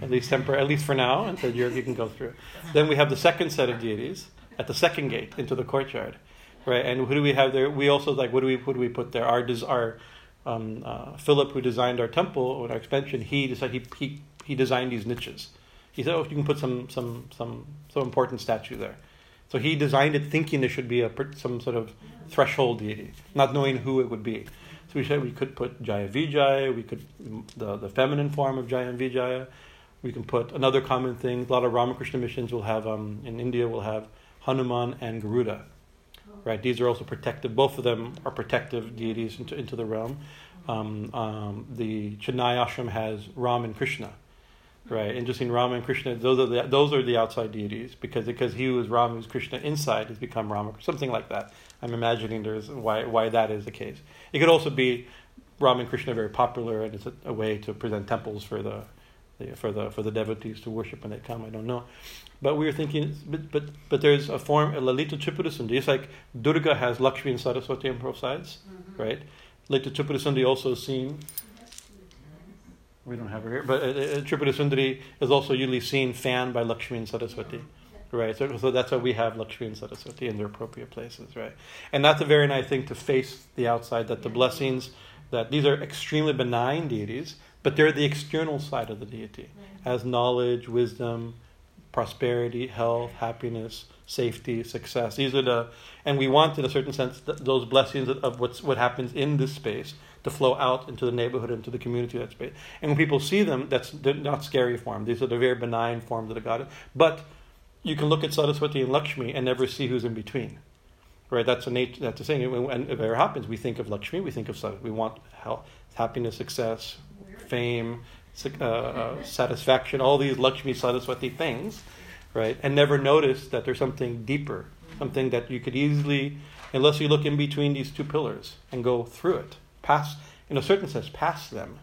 at least tempor- at least for now, and said you you can go through. Then we have the second set of deities at the second gate into the courtyard, right? And who do we have there? We also like what do we what do we put there? Our our um, uh, Philip, who designed our temple, or our expansion, he decided he, he he designed these niches. He said, "Oh, you can put some some some some important statue there." So he designed it thinking there should be a some sort of threshold deity, not knowing who it would be. So we said we could put Jaya Vijaya, we could the the feminine form of Jaya Vijaya. We can put another common thing. A lot of Ramakrishna missions will have um, in India will have Hanuman and Garuda. Right, these are also protective. Both of them are protective deities into, into the realm. Um, um, the Chennai ashram has Ram and Krishna, right? Interesting, Ram and Krishna. Those are the those are the outside deities because because he was Ram, who's Krishna inside, has become Rama, something like that. I'm imagining there's why why that is the case. It could also be Ram and Krishna are very popular, and it's a, a way to present temples for the, the, for the for the devotees to worship when they come. I don't know, but we were thinking, but but, but there's a form, a Lalita Tripurasundari. Just like Durga has Lakshmi and Saraswati on both sides, mm-hmm. right? Lalita Tripurasundari also seen. We don't have her here, but uh, uh, Tripurasundari is also usually seen fanned by Lakshmi and Saraswati. Right, so, so that's why we have Lakshmi and Saraswati in their appropriate places, right? And that's a very nice thing to face the outside, that the blessings, that these are extremely benign deities, but they're the external side of the deity, as knowledge, wisdom, prosperity, health, happiness, safety, success. These are the, and we want, in a certain sense, th- those blessings of what's what happens in this space to flow out into the neighborhood, into the community of that space. And when people see them, that's not scary form. These are the very benign forms of the goddess. But you can look at Saraswati and Lakshmi and never see who's in between. Right? That's a nature. That's a thing. And if it ever happens, we think of Lakshmi. We think of Saraswati. We want health, happiness, success, fame, uh, uh, satisfaction, all these Lakshmi Saraswati things, right? And never notice that there's something deeper, something that you could easily, unless you look in between these two pillars and go through it, pass, in a certain sense, pass them.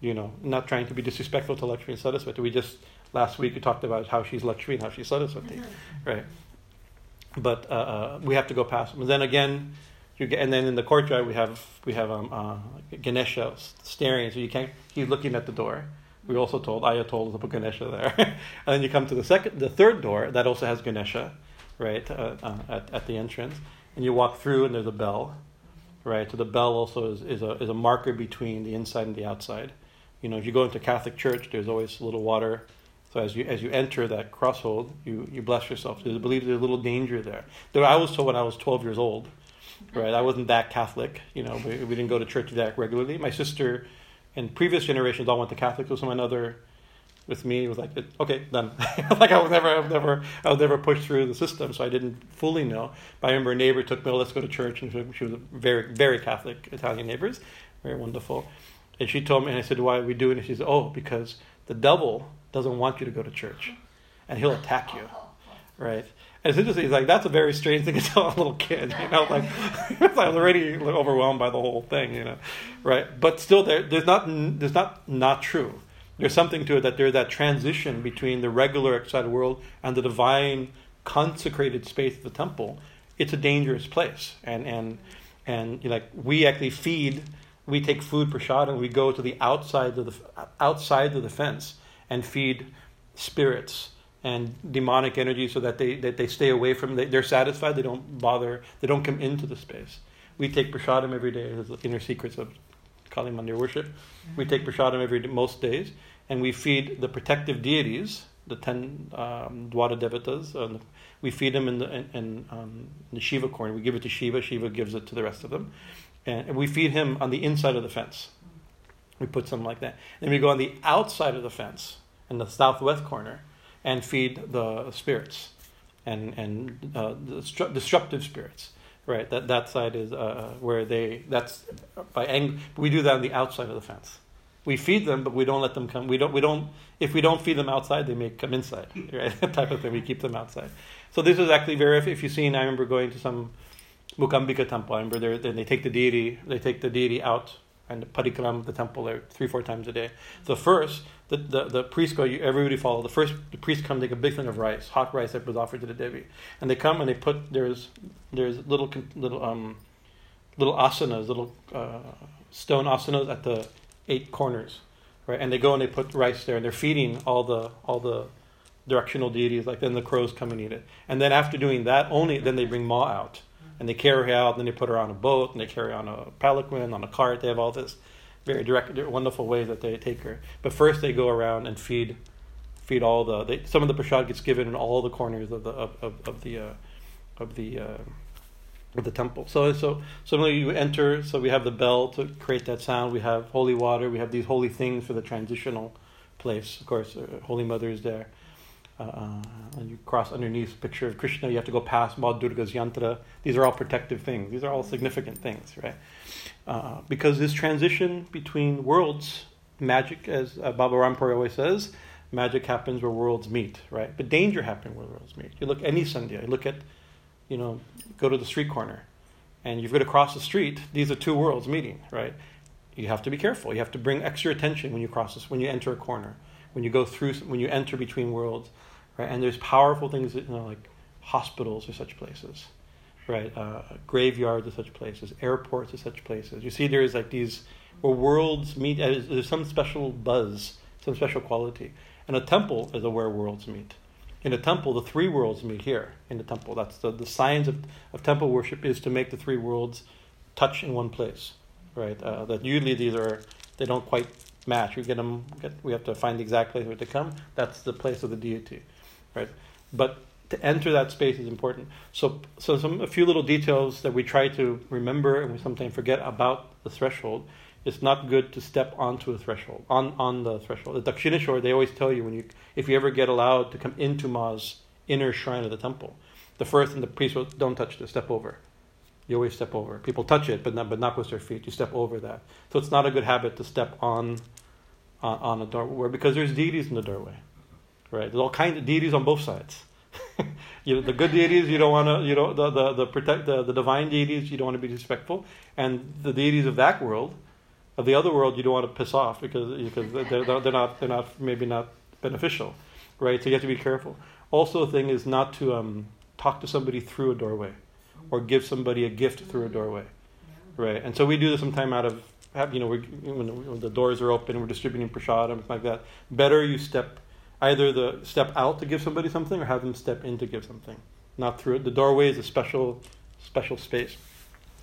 You know, not trying to be disrespectful to Lakshmi and Saraswati. We just, last week, we talked about how she's Lakshmi and how she's Saraswati, right? But uh, uh, we have to go past them. And then again, you get, and then in the courtyard we have we have um, uh, Ganesha staring, so you can't. He's looking at the door. We also told Aya told to put Ganesha there, and then you come to the second, the third door that also has Ganesha, right uh, uh, at at the entrance, and you walk through and there's a bell, right. So the bell also is, is a is a marker between the inside and the outside. You know, if you go into Catholic church, there's always a little water. So as you as you enter that crosshold, you, you bless yourself. There's, I believe there's a little danger there. There, I was told when I was 12 years old right? I wasn't that Catholic, you know. We, we didn't go to church that regularly. My sister and previous generations all went to Catholic. So some another with me, was like, okay, done. like I was never, I was never, I was never pushed through the system, so I didn't fully know. But I remember a neighbor took me, oh, let's go to church, and she was a very, very Catholic Italian neighbors, very wonderful. And she told me, and I said, why are we doing it? She said, oh, because the devil doesn't want you to go to church, and he'll attack you, oh, oh, oh. right? And it's interesting. He's like, that's a very strange thing to tell a little kid, you know. Like, I was already overwhelmed by the whole thing, you know, right? But still, there, there's not, there's not not true there's something to it that there's that transition between the regular outside world and the divine consecrated space of the temple. It's a dangerous place, and and and like we actually feed, we take food shot, and we go to the outside of the outside of the fence and feed spirits and demonic energy so that they that they stay away from. They, they're satisfied. They don't bother. They don't come into the space. We take prasadam every day as the inner secrets of Kali Mandir worship. We take prasadam every most days, and we feed the protective deities, the ten um, Dwara Devatas. Uh, we feed them in the in, in, um, the Shiva corner. We give it to Shiva. Shiva gives it to the rest of them, and we feed him on the inside of the fence. We put something like that. Then we go on the outside of the fence in the southwest corner and feed the spirits and and uh, the destructive spirits. Right, that that side is uh, where they. That's by ang- We do that on the outside of the fence. We feed them, but we don't let them come. We don't. We don't. If we don't feed them outside, they may come inside. Right, that type of thing. We keep them outside. So this is actually very. If you've seen, I remember going to some Mukambika temple. I remember then they take the deity. They take the deity out and the parikram of the temple there three four times a day. So first, the the, the priest go. Everybody follow. The first the priest come take a big thing of rice, hot rice that was offered to the devi, and they come and they put there's there's little little um little asanas, little uh, stone asanas at the eight corners, right? And they go and they put rice there, and they're feeding all the all the directional deities. Like then the crows come and eat it, and then after doing that, only then they bring Ma out and they carry her out, and then they put her on a boat, and they carry on a palanquin, on a cart. They have all this very direct, wonderful way that they take her. But first, they go around and feed, feed all the. They, some of the prasad gets given in all the corners of the of, of, of the uh, of the uh, of the temple. So so similarly, you enter. So we have the bell to create that sound. We have holy water. We have these holy things for the transitional place. Of course, uh, Holy Mother is there. Uh, and you cross underneath picture of Krishna, you have to go past Ma yantra. These are all protective things. These are all significant things, right? Uh, because this transition between worlds, magic, as uh, Baba Rampuri always says, magic happens where worlds meet, right? But danger happens where worlds meet. You look any Sunday, you look at, you know, go to the street corner, and you've got to cross the street. These are two worlds meeting, right? You have to be careful. You have to bring extra attention when you cross this, when you enter a corner, when you go through, when you enter between worlds right? And there's powerful things, that, you know, like hospitals are such places, right? Uh, graveyards are such places, airports are such places. You see, there's like these where worlds meet. Uh, there's some special buzz, some special quality, and a temple is where worlds meet. In a temple, the three worlds meet here in the temple. That's the, the science of, of temple worship is to make the three worlds touch in one place, right? Uh, that usually these are they don't quite match. We get them. Get, we have to find the exact place where to come. That's the place of the deity right? But to enter that space is important. So, so some a few little details that we try to remember and we sometimes forget about the threshold. It's not good to step onto a threshold on on the threshold. The Dakshineshwar, they always tell you when you if you ever get allowed to come into Ma's inner shrine of the temple, the first and the priest will don't touch this, step over. You always step over. People touch it, but not but not with their feet. You step over that. So it's not a good habit to step on on, on a doorway because there's deities in the doorway right? There's all kinds of deities on both sides. you know, the good deities you don't want to, you know, the the the protect the, the divine deities you don't want to be disrespectful, and the deities of that world, of the other world you don't want to piss off because because they're they're not they're not maybe not beneficial, right? So you have to be careful. Also, the thing is not to um, talk to somebody through a doorway, or give somebody a gift through a doorway, right? And so we do this sometime out of you know when the doors are open, we're distributing prasadam like that. Better you step either the step out to give somebody something or have them step in to give something, not through it. The doorway is a special, special space.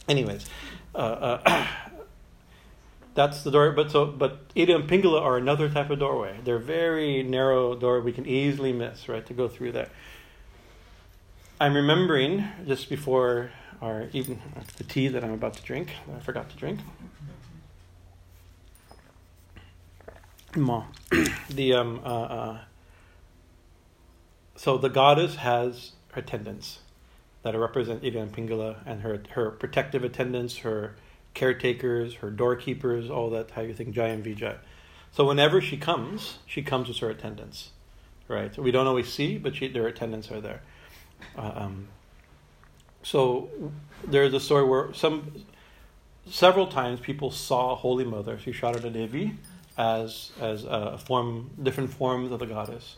Anyways, uh, uh, that's the door. But so, but Ida and Pingala are another type of doorway. They're very narrow door. We can easily miss right to go through there. I'm remembering just before our even the tea that I'm about to drink. I forgot to drink. Ma. the um, uh, uh, so the goddess has her attendants that represent Ida and Pingala and her her protective attendants, her caretakers, her doorkeepers, all that how you think Jaya and Vijay. So whenever she comes, she comes with her attendants, right? So we don't always see, but she, their attendants are there. Uh, um, so there's a story where some several times people saw Holy Mother, Sri Sharada Devi, as as a form, different forms of the goddess.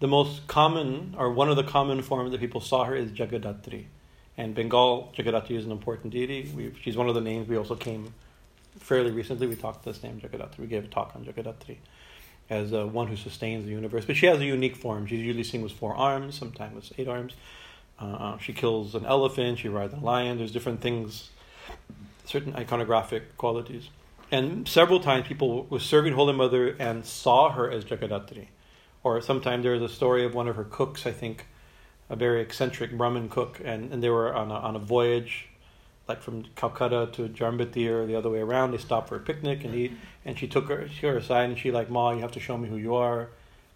The most common, or one of the common forms that people saw her is Jagadatri. And Bengal, Jagadatri is an important deity. We, she's one of the names we also came fairly recently. We talked this name, Jagadatri. We gave a talk on Jagadatri as uh, one who sustains the universe. But she has a unique form. She's usually seen with four arms, sometimes with eight arms. Uh, she kills an elephant, she rides a lion. There's different things, certain iconographic qualities. And several times people were serving Holy Mother and saw her as Jagadatri. Or sometimes there's a story of one of her cooks, I think, a very eccentric Brahmin cook, and, and they were on a, on a voyage, like from Calcutta to Jayrambati or the other way around. They stopped for a picnic and eat, and she took her, she her aside and she like, Ma, you have to show me who you are.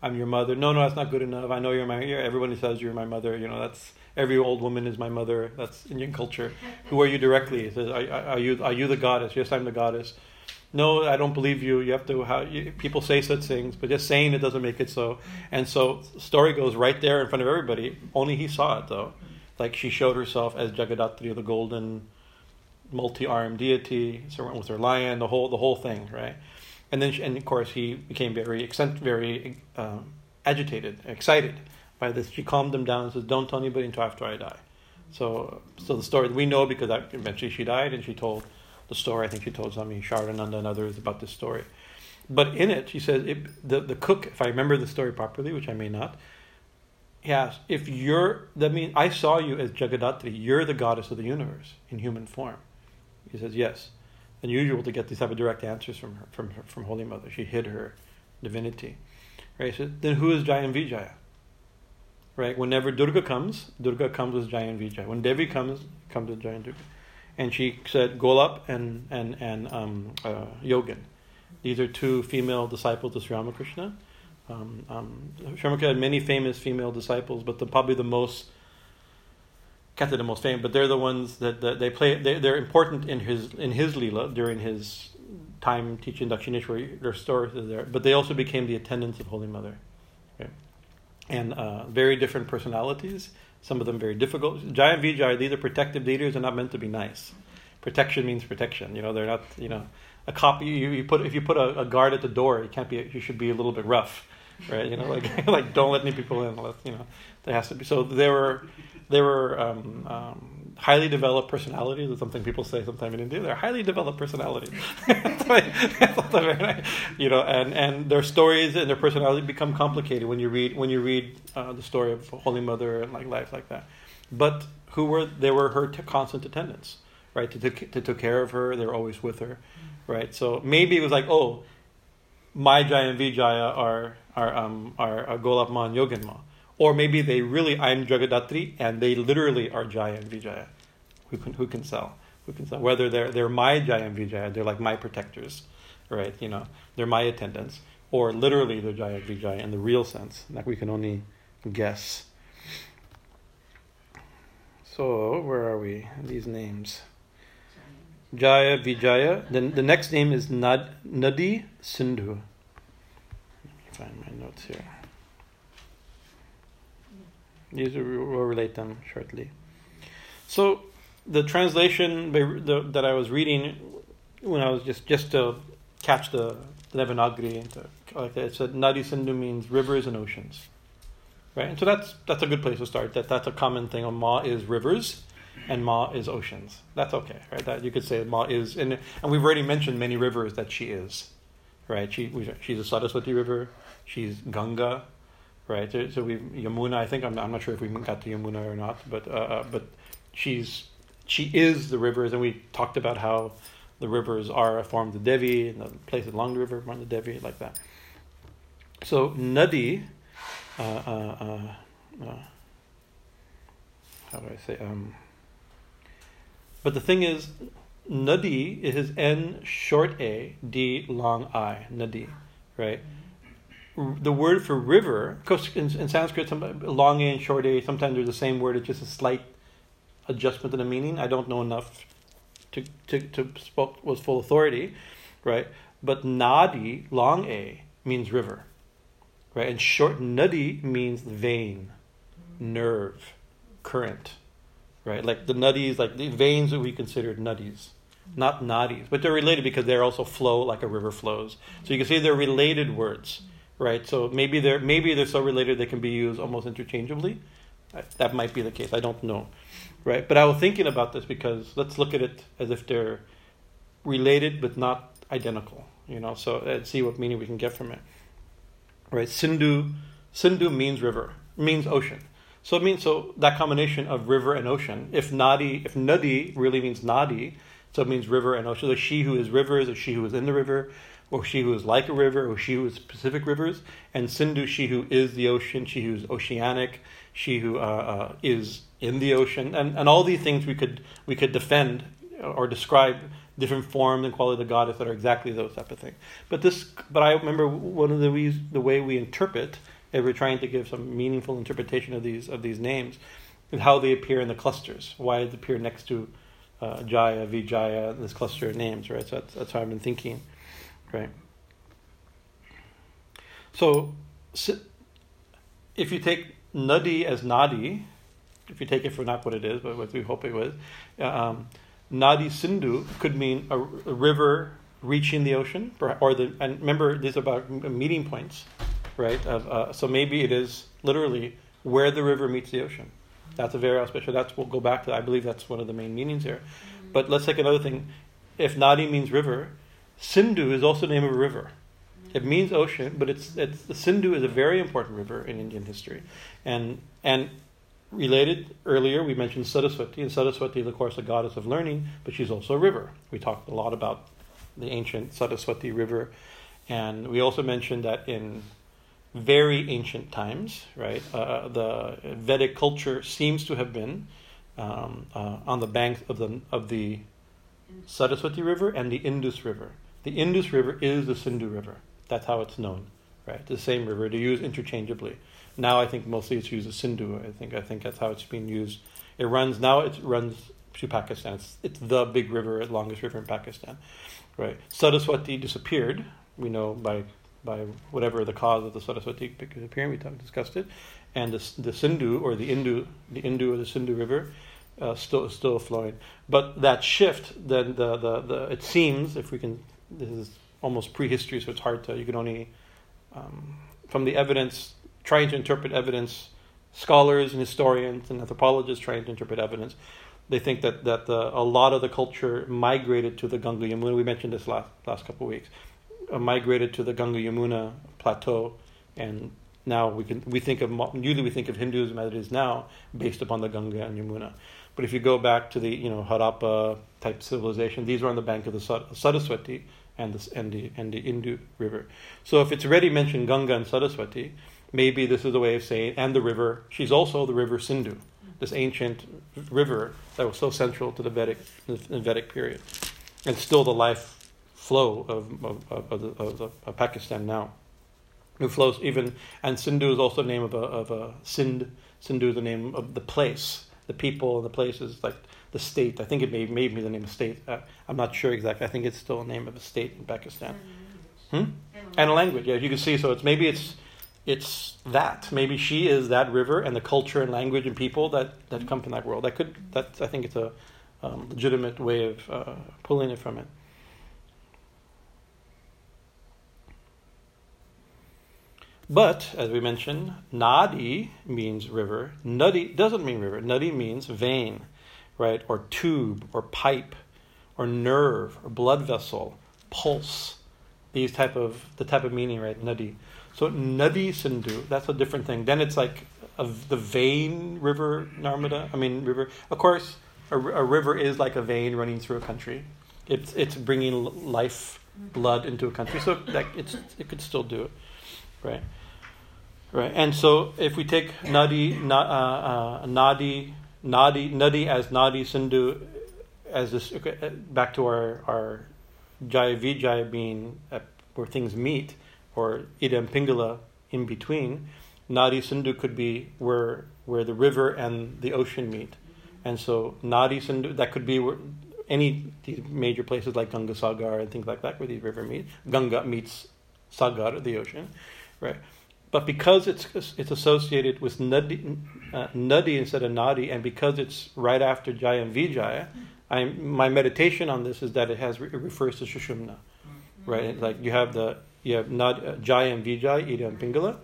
I'm your mother. No, no, that's not good enough. I know you're my. You're, everybody says you're my mother. You know that's every old woman is my mother. That's Indian culture. Who are you directly? Says, are, are, you are you the goddess? Yes, I'm the goddess. No, I don't believe you. You have to. How you, people say such things, but just saying it doesn't make it so. And so, story goes right there in front of everybody. Only he saw it though. Like she showed herself as Jagadatri, the golden, multi-armed deity, so with her lion, the whole the whole thing, right? And then, she, and of course, he became very very um, agitated, excited by this. She calmed him down and says, "Don't tell anybody until after I die." So, so the story we know because eventually she died, and she told the story. I think she told Swami Sharadananda and others about this story. But in it, she says it, the the cook, if I remember the story properly, which I may not, he "If you're that means I saw you as Jagadatri, you're the goddess of the universe in human form." He says, "Yes." Unusual to get these type of direct answers from her, from her, from Holy Mother. She hid her divinity. Right? So then who is Jaya Vijaya? Right? Whenever Durga comes, Durga comes with Jaya Vijaya. When Devi comes, comes with Jaya Durga and she said Golap and and and um, uh, Yogin. These are two female disciples of Sri Ramakrishna. Um, um, Sri Ramakrishna had many famous female disciples, but the, probably the most can't the most famous, but they're the ones that, that they play. They, they're important in his in his lila during his time teaching Dakshineshwar. Their stories are there, but they also became the attendants of Holy Mother, okay? and uh, very different personalities some of them very difficult. Jaya Vijay, these are protective deities, are not meant to be nice. Protection means protection. You know, they're not, you know, a copy, you, you put, if you put a, a, guard at the door, you can't be, you should be a little bit rough, right? You know, like, like don't let any people in, you know, there has to be, so there were, there were, um, um, highly developed personalities is something people say sometime in India. They're highly developed personalities. you know, and, and their stories and their personality become complicated when you read when you read uh, the story of Holy Mother and like life like that. But who were they were her t- constant attendants, right? To, to, to took care of her. They were always with her, right? So maybe it was like, oh, my Jaya and Vijaya are are um are, are Golap Ma and Yogin Ma or maybe they really I'm Jagadatri and they literally are Jaya and Vijaya. Who can who can sell? Who can sell? Whether they're they're my Jaya and Vijaya, they're like my protectors, right? You know, they're my attendants, or literally they're Jaya and Vijaya in the real sense. Like we can only guess. So where are we? These names. Jaya Vijaya. Then the next name is Nad, Nadi Sindhu. Let me find my notes here. These we'll relate them shortly. So the translation that I was reading when I was just just to catch the, Devanagari like it said Nadi Sindhu means rivers and oceans, right? And so that's that's a good place to start. That that's a common thing. Oh, ma is rivers, and Ma is oceans. That's okay, right? That you could say Ma is, and and we've already mentioned many rivers that she is, right? She she's a Saraswati river. She's Ganga, right? So, we Yamuna. I think I'm, I'm not sure if we got to Yamuna or not, but uh, uh, but she's she is the rivers, and we talked about how the rivers are a form of the Devi, and the places along the river form the Devi, like that. So Nadi, uh, uh, uh, uh, how do I say? Um, but the thing is, Nadi is N short A, D long I, Nadi, right? The word for river, because in, in Sanskrit, some, long a and short a, sometimes they're the same word. It's just a slight adjustment in the meaning. I don't know enough to to to spoke with full authority, right? But nadi, long a, means river, right? And short nadi means vein, nerve, current, right? Like the nutties, like the veins that we considered nutties, not nadis, but they're related because they also flow like a river flows. So you can see they're related words, right? So maybe they're maybe they're so related they can be used almost interchangeably. That might be the case. I don't know, right? But I was thinking about this because let's look at it as if they're related but not identical, you know. So let's see what meaning we can get from it, right? Sindhu, Sindhu means river, means ocean. So it means so that combination of river and ocean. If nadi, if nadi really means nadi, so it means river and ocean. So she who is rivers, or she who is in the river, or she who is like a river, or she who is Pacific rivers, and Sindhu, she who is the ocean, she who is oceanic, she who uh, uh, is in the ocean, and, and all these things we could we could defend or describe different forms and quality of the goddess that are exactly those type of things. But this, but I remember one of the ways the way we interpret, if we're trying to give some meaningful interpretation of these of these names, is how they appear in the clusters. Why they appear next to uh, Jaya, Vijaya, this cluster of names, right? So that's, that's how I've been thinking, right? So, if you take Nadi as Nadi, if you take it for not what it is, but what we hope it was, um, Nadi Sindhu could mean a, a, river reaching the ocean, or the and remember these are about meeting points, right? Of, uh, so maybe it is literally where the river meets the ocean. That's a very auspicious. That's we'll go back to. I believe that's one of the main meanings here. But let's take another thing. If Nadi means river, Sindhu is also the name of a river. It means ocean, but it's it's the Sindhu is a very important river in Indian history, and and related earlier we mentioned Saraswati, and Saraswati is of course a goddess of learning, but she's also a river. We talked a lot about the ancient Saraswati River, and we also mentioned that in very ancient times, right? Uh, the Vedic culture seems to have been um, uh, on the banks of the of the Saraswati River and the Indus River. The Indus River is the Sindhu River. That's how it's known, right? The same river to use interchangeably. Now I think mostly it's used as Sindhu. I think I think that's how it's being used. It runs now. It runs to Pakistan. It's, it's the big river, the longest river in Pakistan, right? Saraswati disappeared. We know by by whatever the cause of the Saraswati disappearing. We talked, discussed it, and the, the Sindhu or the Indu, the Indu or the Sindhu River, uh, still still flowing. But that shift, then the, the the it seems if we can, this is almost prehistory, so it's hard to you can only um, from the evidence trying to interpret evidence. Scholars and historians and anthropologists trying to interpret evidence they think that that the, a lot of the culture migrated to the Ganga Yamuna. We mentioned this last last couple of weeks uh, migrated to the Ganga Yamuna plateau, and now we can we think of usually we think of Hinduism as it is now based upon the Ganga and Yamuna. But if you go back to the you know Harappa type civilization, these were on the bank of the Saraswati and the and the and the Indu River. So if it's already mentioned Ganga and Saraswati, maybe this is a way of saying and the river. She's also the river Sindhu, this ancient river that was so central to the Vedic the Vedic period, and still the life flow of, of, of, of, of Pakistan now. It flows even, and Sindhu is also the name of a, of a Sind. Sindhu is the name of the place, the people, and the places, like the state. I think it may, may be the name of state. Uh, I'm not sure exactly. I think it's still a name of a state in Pakistan. Hmm? And a language, yeah. You can see, so it's maybe it's it's that. Maybe she is that river and the culture and language and people that, that come from that world. That could that I think it's a um, legitimate way of uh, pulling it from it. But, as we mentioned, nadi means river. Nadi doesn't mean river. Nadi means vein, right? Or tube, or pipe, or nerve, or blood vessel, pulse. These type of, the type of meaning, right? Nadi. So Nadi Sindhu, that's a different thing. Then it's like a, the vein river Narmada. I mean, river. Of course, a, a river is like a vein running through a country. It's, it's bringing life, blood into a country. So that it's, it could still do it right? Right, and so if we take nadi, na, uh, uh, nadi, nadi, nadi as nadi sindhu, as this back to our our jaya vijaya being where things meet, or Idam Pingala in between. Nadi Sindhu could be where where the river and the ocean meet, and so Nadi Sindhu that could be where any these major places like Ganga Sagar and things like that where these river meet. Ganga meets Sagar, the ocean, right? But because it's it's associated with Nadi, uh, Nadi instead of Nadi, and because it's right after Jaya and Vijaya, I, my meditation on this is that it has it refers to Shushumna, right? Like you have the you have Nad, uh, Jaya and Vijaya, Ida and Pingala,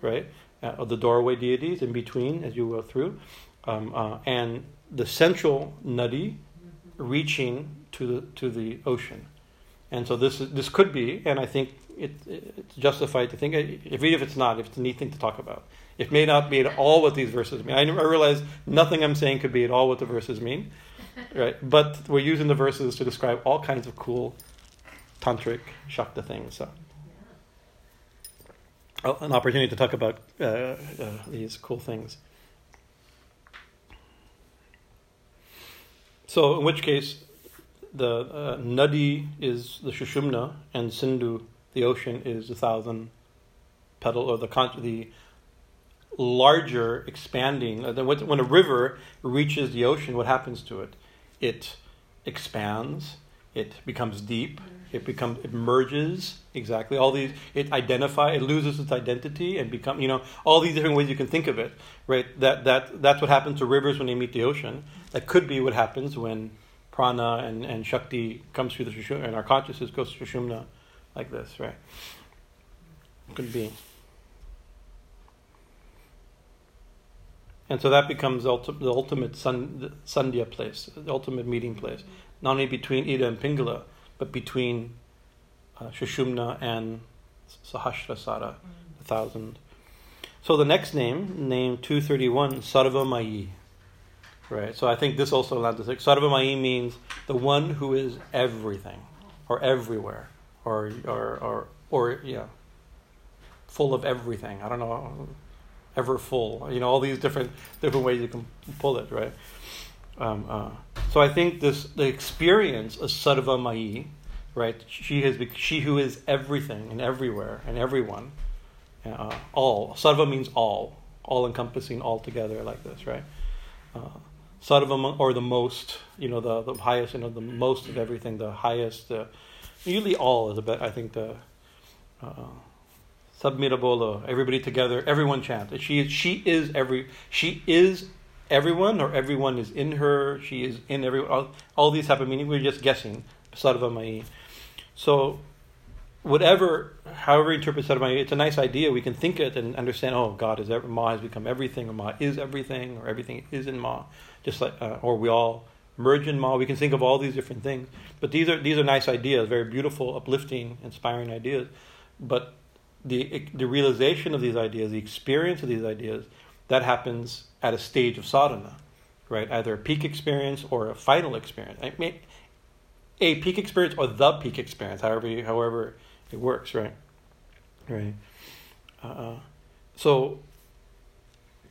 right? Uh, the doorway deities in between as you go through, um, uh, and the central Nadi reaching to the to the ocean, and so this is, this could be, and I think it, it's justified to think, if, even if it's not, if it's a neat thing to talk about. It may not be at all what these verses mean. I, I realize nothing I'm saying could be at all what the verses mean, right? But we're using the verses to describe all kinds of cool tantric Shakta things. So, oh, an opportunity to talk about uh, uh, these cool things. So, in which case, the uh, Nadi is the Shushumna and Sindhu the ocean is a thousand petal, or the the larger expanding. Uh, when a river reaches the ocean, what happens to it? It expands. It becomes deep. It becomes it merges exactly all these. It identify. It loses its identity and become you know all these different ways you can think of it. Right. That that that's what happens to rivers when they meet the ocean. That could be what happens when prana and, and shakti comes through the shushumna and our consciousness goes to shushumna like this, right? Could be. And so that becomes ulti- the ultimate sun, sandhya place, the ultimate meeting place, not only between Ida and Pingala, but between uh, Shushumna and Sahasrasara, mm. the thousand. So the next name, name 231, Sarvamayi. Right, so I think this also allows us. Sarvamayi means the one who is everything or everywhere or or or or yeah, full of everything. I don't know, ever full. You know, all these different different ways you can pull it, right? Um, uh, so I think this the experience of Sarvamayi, right? She has she who is everything and everywhere and everyone, uh, all. Sarva means all, all encompassing, all together, like this, right? Uh, Sarva or the most, you know, the the highest, you know, the most of everything, the highest. Usually all is a bit, I think the uh, submitable, everybody together, everyone chant. She is she is every she is everyone or everyone is in her. She is in every all, all these have a meaning. We're just guessing. So whatever, however you interpret it's a nice idea. We can think it and understand. Oh, God is every, Ma has become everything, or Ma is everything, or everything is in Ma. Just like, uh, or we all merge in Ma. We can think of all these different things. But these are these are nice ideas, very beautiful, uplifting, inspiring ideas. But the the realization of these ideas, the experience of these ideas, that happens at a stage of sadhana, right? Either a peak experience or a final experience. I mean, a peak experience or the peak experience, however however it works, right? Right. Uh, so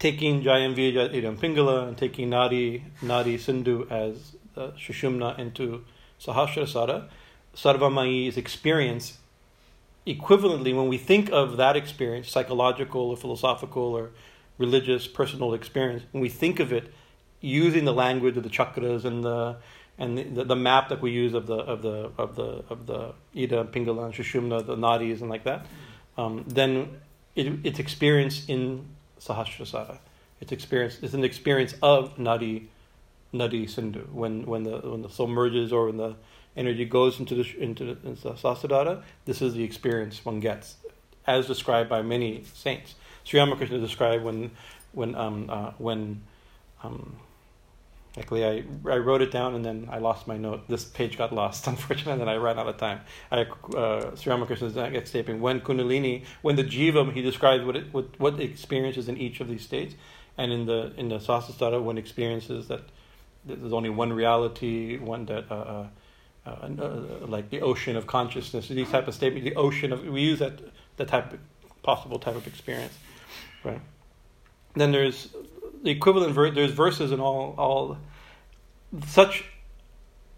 taking Jayamvi Idam Pingala and taking Nadi Nadi Sindhu as uh, into Sahasrasara, Sarvamayi's experience equivalently when we think of that experience, psychological or philosophical or religious personal experience, when we think of it using the language of the chakras and the and the, the, map that we use of the of the of the of the Ida, Pingala, and Shushumna, the nadis and like that, um, then it, it's experienced in Sahasrasara. It's experience. It's an experience of Nadi, Nadi Sindhu. When when the when the soul merges or when the energy goes into the into, into this is the experience one gets, as described by many saints. Sri Ramakrishna described when when um, uh, when um, Luckily, I, I wrote it down and then I lost my note. This page got lost, unfortunately, and I ran out of time. I, uh, Sri Ramakrishna's next statement when Kundalini, when the Jiva, he describes what, it, what, what experiences in each of these states. And in the in the Sahasrara, when experiences that there's only one reality, one that, uh, uh, uh, uh, like the ocean of consciousness, these type of statements, the ocean of, we use that, that type of, possible type of experience, right? Then there's the equivalent ver- there's verses in all all such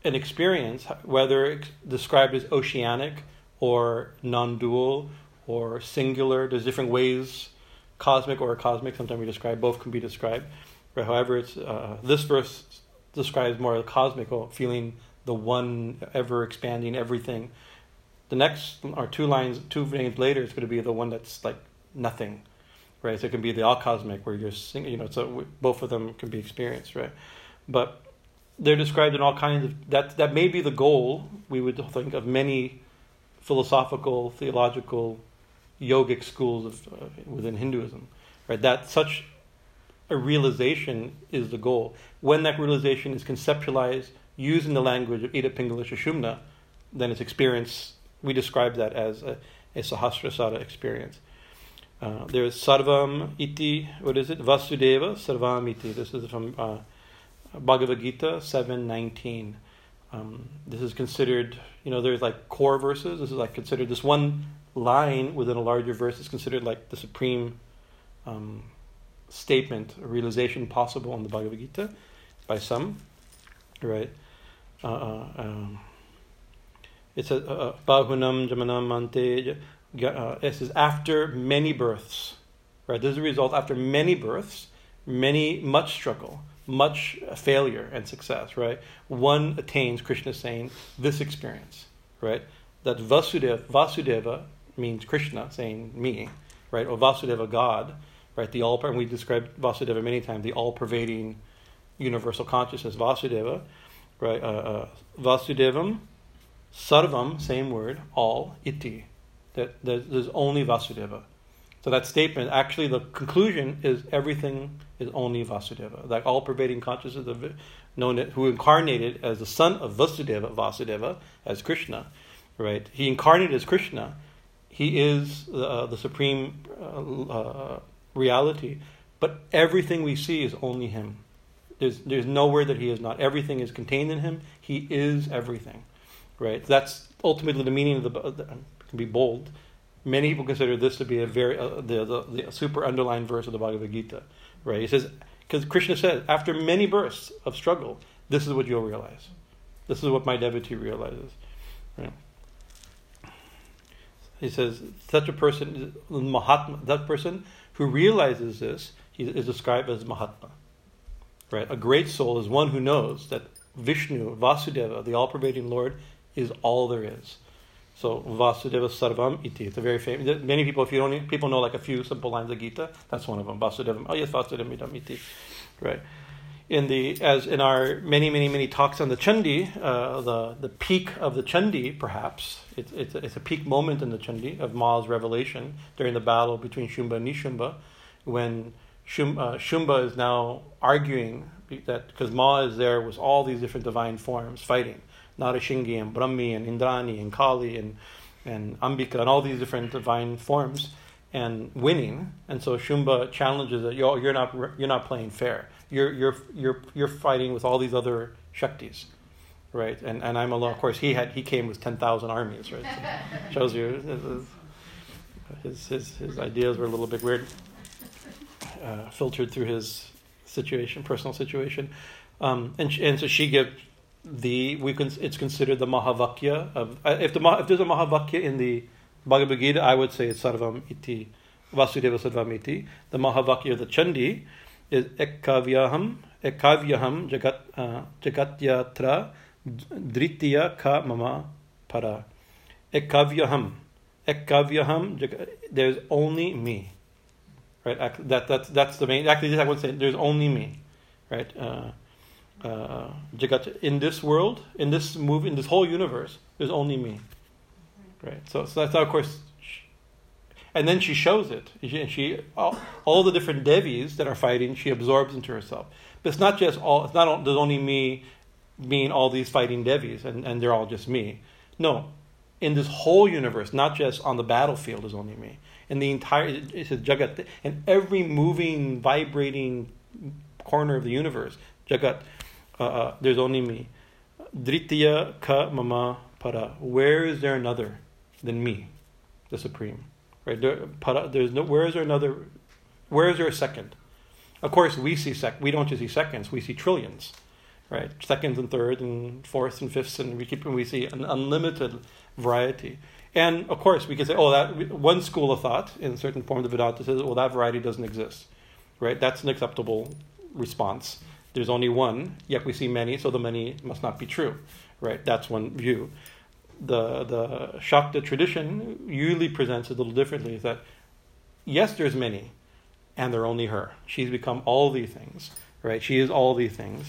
an experience, whether it's described as oceanic or non-dual or singular. There's different ways, cosmic or cosmic. Sometimes we describe both can be described. However, it's uh, this verse describes more the cosmic, feeling the one ever expanding everything. The next or two lines, two names later, it's going to be the one that's like nothing, right? So it can be the all cosmic where you're singing, you know, so both of them can be experienced, right? But they're described in all kinds of that. That may be the goal we would think of many philosophical, theological, yogic schools of, uh, within Hinduism, right? That such a realization is the goal. When that realization is conceptualized using the language of Ida Pingala Sushumna, then it's experience. We describe that as a, a Sahasrasara experience. Uh, there's Sarvam Iti, what is it? Vasudeva Sarvam Iti. This is from uh, Bhagavad Gita 7.19. Um, this is considered, you know, there's like core verses. This is like considered, this one line within a larger verse is considered like the supreme um, statement, realization possible in the Bhagavad Gita by some, right? Uh, uh, um, it's a uh, bahunam janmanam ante. Uh, it says after many births, right? This is a result after many births, many much struggle, much failure and success, right? One attains Krishna saying this experience, right? That Vasudeva, Vasudeva means Krishna saying me, right? Or Vasudeva God, right? The all and we described Vasudeva many times, the all-pervading universal consciousness, Vasudeva, right? Uh, uh, Vasudevam, Sarvam, same word, all, iti. That there's only Vasudeva. So that statement, actually, the conclusion is everything is only Vasudeva. That all-pervading consciousness of known who incarnated as the son of Vasudeva, Vasudeva, as Krishna, right? He incarnated as Krishna. He is uh, the supreme uh, uh, reality, but everything we see is only Him. There's, there's nowhere that He is not. Everything is contained in Him. He is everything, right? That's ultimately the meaning of the be bold. Many people consider this to be a very uh, the, the, the super underlined verse of the Bhagavad Gita, right? He says because Krishna says after many bursts of struggle, this is what you'll realize. This is what my devotee realizes, right? He says such a person, Mahatma, that person who realizes this he is described as Mahatma. Right? A great soul is one who knows that Vishnu, Vasudeva, the all pervading Lord, is all there is. So Vasudeva Sarvam Iti. It's a very famous. Many people, if you don't, people know like a few simple lines of Gita. That's one of them. Vasudeva. Oh yes, Vasudeva Iti. Right. In the as in our many many many talks on the Chandi, uh, the the peak of the Chandi, perhaps it's it's a, it's a peak moment in the Chandi of Ma's revelation during the battle between Shumba and Nishumba, when Shum, uh, Shumba is now arguing that because Ma is there with all these different divine forms fighting, Narashingi and Brahmi and Indrani and Kali and and Ambika and all these different divine forms and winning. And so Shumba challenges that you're, you're not you're not playing fair. You're you're you're you're fighting with all these other shaktis, right? And and I'm alone. Of course, he had he came with ten thousand armies, right? So shows you his, his his ideas were a little bit weird, uh, filtered through his situation, personal situation, um, and and so she gives the we can it's considered the Mahavakya of uh, if the if there's a Mahavakya in the Bhagavad Gita, I would say it's Sarvam Iti, Vasudeva Sarvam Iti. The Mahavakya of the Chandi is Ekaivaham, Ekaivaham Jagat, uh, Jagatyatra Dritya Ka Mama Para. Ekaivaham. Ekaivaham, there's only me. Right? That, that, that's the main, actually, I would say there's only me. Right? Uh, uh, Jagat, in this world, in this movie, in this whole universe, there's only me. Right. So, so that's of course, and then she shows it. She, she all, all, the different devis that are fighting, she absorbs into herself. But it's not just all. It's not there's only me, being all these fighting devis, and, and they're all just me. No, in this whole universe, not just on the battlefield, is only me. In the entire, it's a jagat, in every moving, vibrating corner of the universe, jagat, uh, uh, there's only me. Dritya ka mama para. Where is there another? than me, the supreme. Right? There, there's no. Where is there another? Where is there a second? Of course, we see sec. We don't just see seconds. We see trillions. right? Seconds and thirds and fourths and fifths, and we keep and we see an unlimited variety. And of course, we can say, oh, that one school of thought in certain forms of Vedanta says, well, that variety doesn't exist, right? That's an acceptable response. There's only one, yet we see many, so the many must not be true, right? That's one view. The the Shakta tradition usually presents it a little differently. Is that yes, there's many, and they're only her. She's become all these things, right? She is all these things,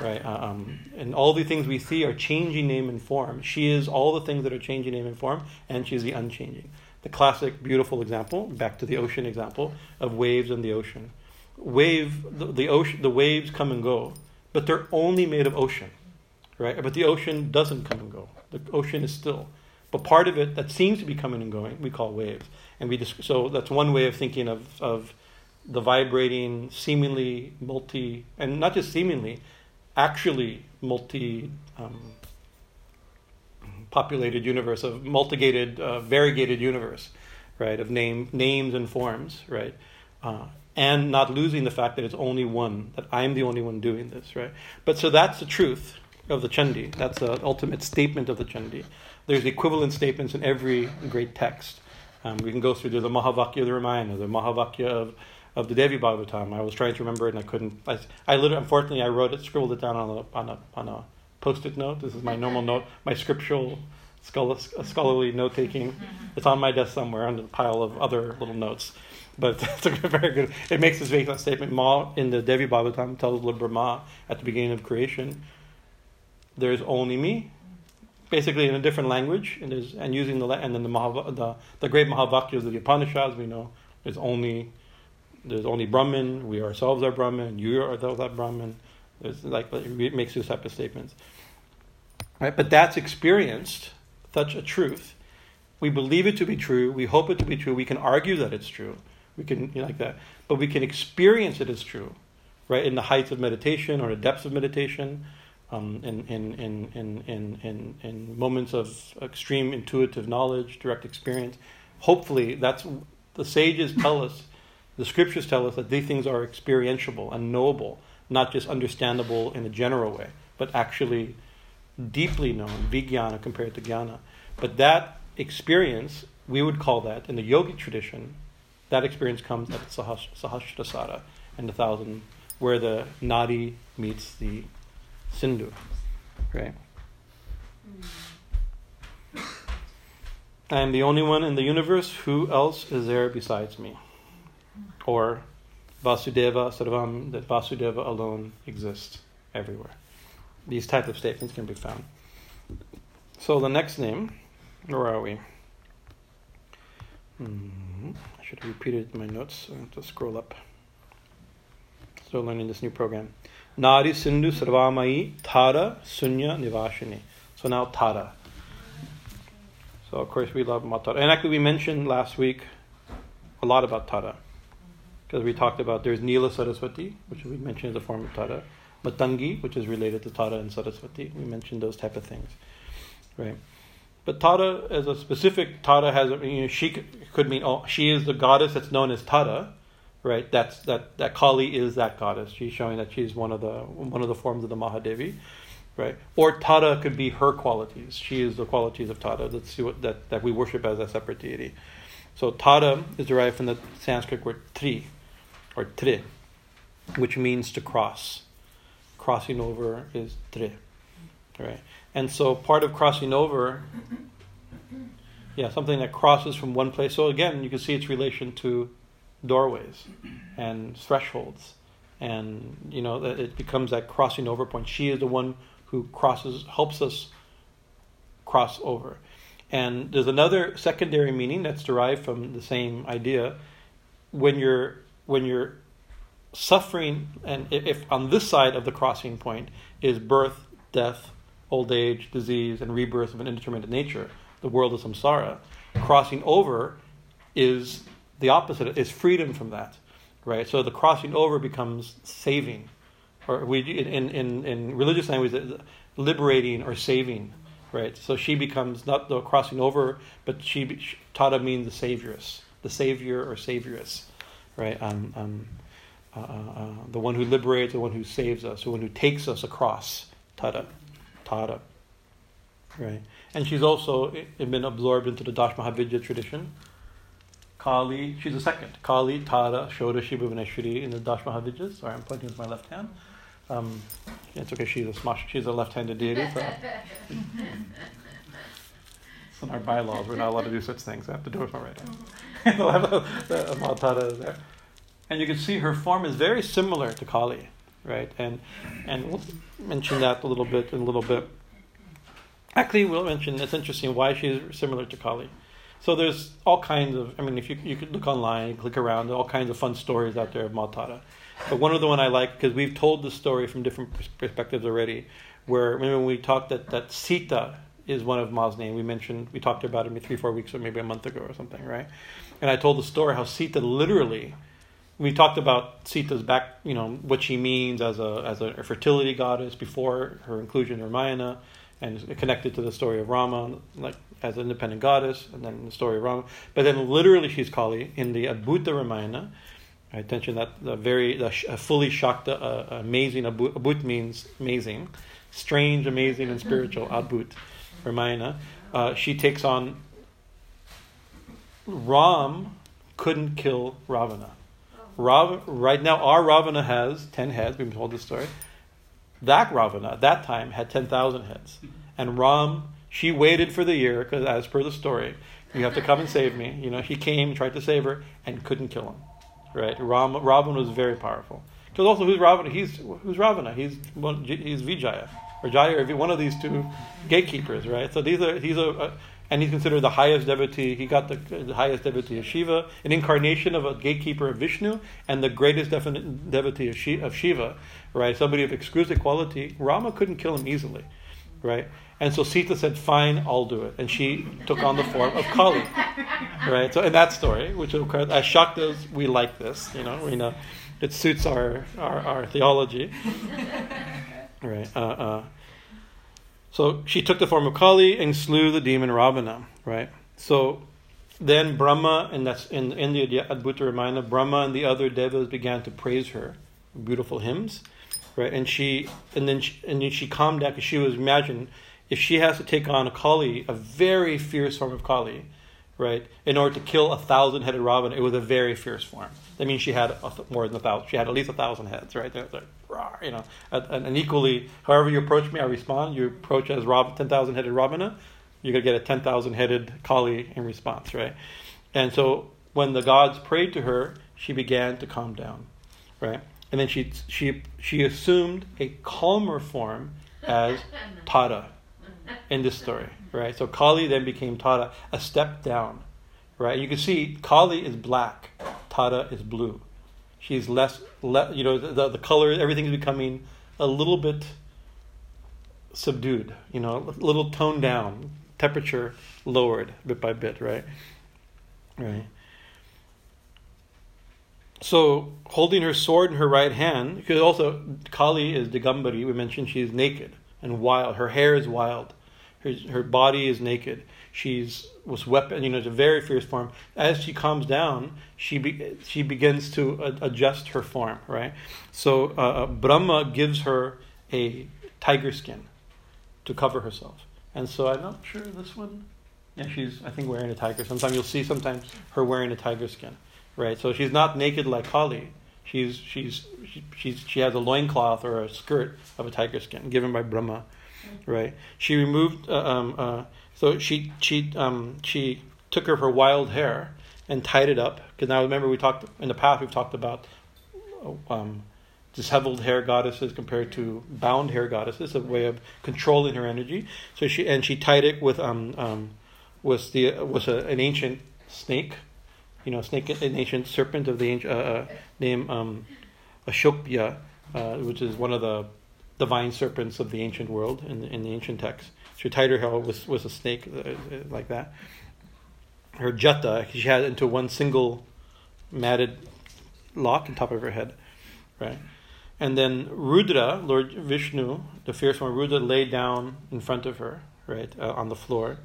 right? Uh, um, and all the things we see are changing name and form. She is all the things that are changing name and form, and she's the unchanging. The classic, beautiful example, back to the ocean example of waves in the ocean wave the, the ocean the waves come and go, but they're only made of ocean, right? But the ocean doesn't come and go. The ocean is still. But part of it that seems to be coming and going, we call waves. And we just, so that's one way of thinking of, of the vibrating, seemingly multi, and not just seemingly, actually multi um, populated universe, of multigated, uh, variegated universe, right? Of name, names and forms, right? Uh, and not losing the fact that it's only one, that I'm the only one doing this, right? But so that's the truth of the Chandi. That's the ultimate statement of the Chandi. There's equivalent statements in every great text. Um, we can go through the Mahavakya of the Ramayana, the Mahavakya of, of the Devi Bhagavatam. I was trying to remember it and I couldn't. I, I literally, unfortunately, I wrote it, scribbled it down on a, on a, on a post-it note. This is my normal note, my scriptural scholarly note taking. It's on my desk somewhere under a pile of other little notes. But it's a very good. It makes this very statement. Ma in the Devi Bhagavatam tells Lord Brahma at the beginning of creation, "There's only me." Basically, in a different language, and, and using the and then the, Mahav, the the great Mahavakyas of the Upanishads, we know there's only there's only Brahman. We ourselves are Brahman. You are that Brahman. It's like it makes these type of statements, right? But that's experienced such a truth. We believe it to be true. We hope it to be true. We can argue that it's true we can you know, like that, but we can experience it as true, right? In the heights of meditation or the depths of meditation, um, in, in, in, in, in, in, in moments of extreme intuitive knowledge, direct experience. Hopefully, that's the sages tell us, the scriptures tell us that these things are experientiable and knowable, not just understandable in a general way, but actually deeply known, vijnana compared to jnana. But that experience, we would call that in the yogic tradition, that experience comes at the Sahasrasara and the thousand, where the nadi meets the sindhu, right? I am the only one in the universe. Who else is there besides me? Or Vasudeva Sarvam, that Vasudeva alone exists everywhere. These types of statements can be found. So the next name, where are we? Mm-hmm should have repeated my notes. I to scroll up. Still learning this new program. Nari Sindhu Sarvamayi Tara Sunya Nivashini. So now Tara. So of course we love Matara. And actually we mentioned last week a lot about Tara. Because we talked about there's Nila Saraswati, which we mentioned as a form of Tara. Matangi, which is related to Tara and Saraswati. We mentioned those type of things. Right. But Tara, as a specific Tara, has you know, she could mean oh she is the goddess that's known as Tara, right? That's that that Kali is that goddess. She's showing that she's one of the one of the forms of the Mahadevi, right? Or Tara could be her qualities. She is the qualities of Tara that's that that we worship as a separate deity. So Tara is derived from the Sanskrit word tri, or tri, which means to cross. Crossing over is tri, right? And so part of crossing over, yeah, something that crosses from one place. So again, you can see its relation to doorways and thresholds. And, you know, it becomes that crossing over point. She is the one who crosses, helps us cross over. And there's another secondary meaning that's derived from the same idea. When you're when you're suffering, and if on this side of the crossing point is birth, death, old age, disease, and rebirth of an indeterminate nature, the world of samsara. Crossing over is the opposite, is freedom from that, right? So the crossing over becomes saving, or we in in in religious language, liberating or saving, right? So she becomes not the crossing over, but she Tata means the savioress, the savior or savioress, right? Um, um, uh, uh, the one who liberates, the one who saves us, the one who takes us across. Tara, Tara, right? And she's also been absorbed into the Dashmahavidya tradition. Kali, she's the second. Kali, Tara, Shoda, Shiva, Vineshwari in the Dashmahavidyas. Sorry, I'm pointing with my left hand. Um, it's okay. She's a smash. She's a left-handed deity. So it's in our bylaws. We're not allowed to do such things. I have to do it with my right hand. will have a, a Maltada there, and you can see her form is very similar to Kali, right? And and we'll mention that a little bit in a little bit. Actually, we'll mention it's interesting why she's similar to Kali. So there's all kinds of. I mean, if you you could look online, click around, all kinds of fun stories out there of Maltada. But one of the one I like because we've told the story from different perspectives already. Where remember when we talked that that Sita is one of Ma's name. We mentioned we talked about it maybe three four weeks or maybe a month ago or something, right? And I told the story how Sita literally. We talked about Sita's back, you know, what she means as a as a fertility goddess before her inclusion in Ramayana, and connected to the story of Rama, like as an independent goddess, and then the story of Rama. But then literally she's Kali in the Adbhuta Ramayana I attention that the very the fully shocked, uh, amazing abut, abut, means amazing, strange, amazing, and spiritual. Adbut, Ramayana. Uh, she takes on. Ram couldn't kill Ravana. Rav, right now, our Ravana has ten heads. We've been told this story. That Ravana at that time had ten thousand heads, and Ram she waited for the year because, as per the story, you have to come and save me. You know, he came, tried to save her, and couldn't kill him right? Ram, Ravana was very powerful. Because also, who's Ravana? He's who's Ravana? He's he's Vijaya or Jaya, or one of these two gatekeepers, right? So these are he's a, a uh, and he's considered the highest devotee. He got the, the, highest devotee of Shiva, an incarnation of a gatekeeper of Vishnu, and the greatest devotee of, Shiva, of Shiva, right? Somebody of exquisite quality. Rama couldn't kill him easily, right? And so Sita said, "Fine, I'll do it," and she took on the form of Kali, right? So in that story, which of course, as Shaktas, we like this, you know, we know it suits our our, our theology, right? Uh, uh, so she took the form of Kali and slew the demon Ravana, right? So then Brahma, and that's in, in the Adbhuta Ramayana, Brahma and the other devas began to praise her, beautiful hymns, right? And she, and then she, and then she calmed down because she was imagine if she has to take on a Kali, a very fierce form of Kali, right, in order to kill a thousand headed Ravana, it was a very fierce form. That means she had a, more than a thousand. She had at least a thousand heads, right? They're, they're, you know, and, equally, however you approach me, I respond. You approach as Rav, ten thousand headed Ravana, you're gonna get a ten thousand headed Kali in response, right? And so when the gods prayed to her, she began to calm down, right? And then she she she assumed a calmer form as Tara, in this story, right? So Kali then became Tara, a step down, right? You can see Kali is black, Tara is blue. She's less, le- you know, the, the color, everything is becoming a little bit subdued, you know, a little toned down, temperature lowered bit by bit, right? Right. So, holding her sword in her right hand, because also Kali is Digambari, we mentioned she's naked and wild. Her hair is wild. Her, her body is naked. She's was weapon. You know, it's a very fierce form. As she calms down, she be, she begins to adjust her form. Right. So uh, uh, Brahma gives her a tiger skin to cover herself. And so I'm not sure this one. Yeah, she's I think wearing a tiger. Sometimes you'll see sometimes her wearing a tiger skin. Right. So she's not naked like Kali. She's she's she, she's she has a loincloth or a skirt of a tiger skin given by Brahma, right? She removed uh, um, uh, so she she um, she took her her wild hair and tied it up because now remember we talked in the past we've talked about um, disheveled hair goddesses compared to bound hair goddesses a way of controlling her energy so she and she tied it with um, um the was a, an ancient snake you know, snake, an ancient serpent of the ancient, uh, uh, named um, Akshobhya, uh, which is one of the divine serpents of the ancient world in in the ancient texts. So tied her hair was was a snake uh, uh, like that. Her jata, she had into one single matted lock on top of her head, right? And then Rudra, Lord Vishnu, the fierce one, Rudra lay down in front of her, right, uh, on the floor,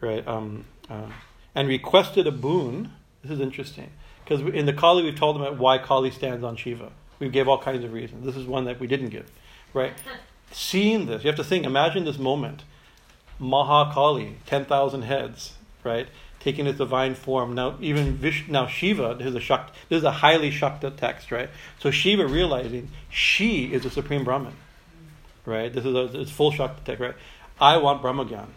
right, um, uh, and requested a boon this is interesting because in the Kali we've told them why Kali stands on Shiva. We gave all kinds of reasons. This is one that we didn't give, right? Seeing this, you have to think. Imagine this moment. Mahakali, ten thousand heads, right? Taking its divine form. Now, even Vish, now Shiva. This is a Shakti, This is a highly Shakta text, right? So Shiva realizing she is the supreme Brahman, right? This is a it's full Shakta text, right? I want Brahmagyan.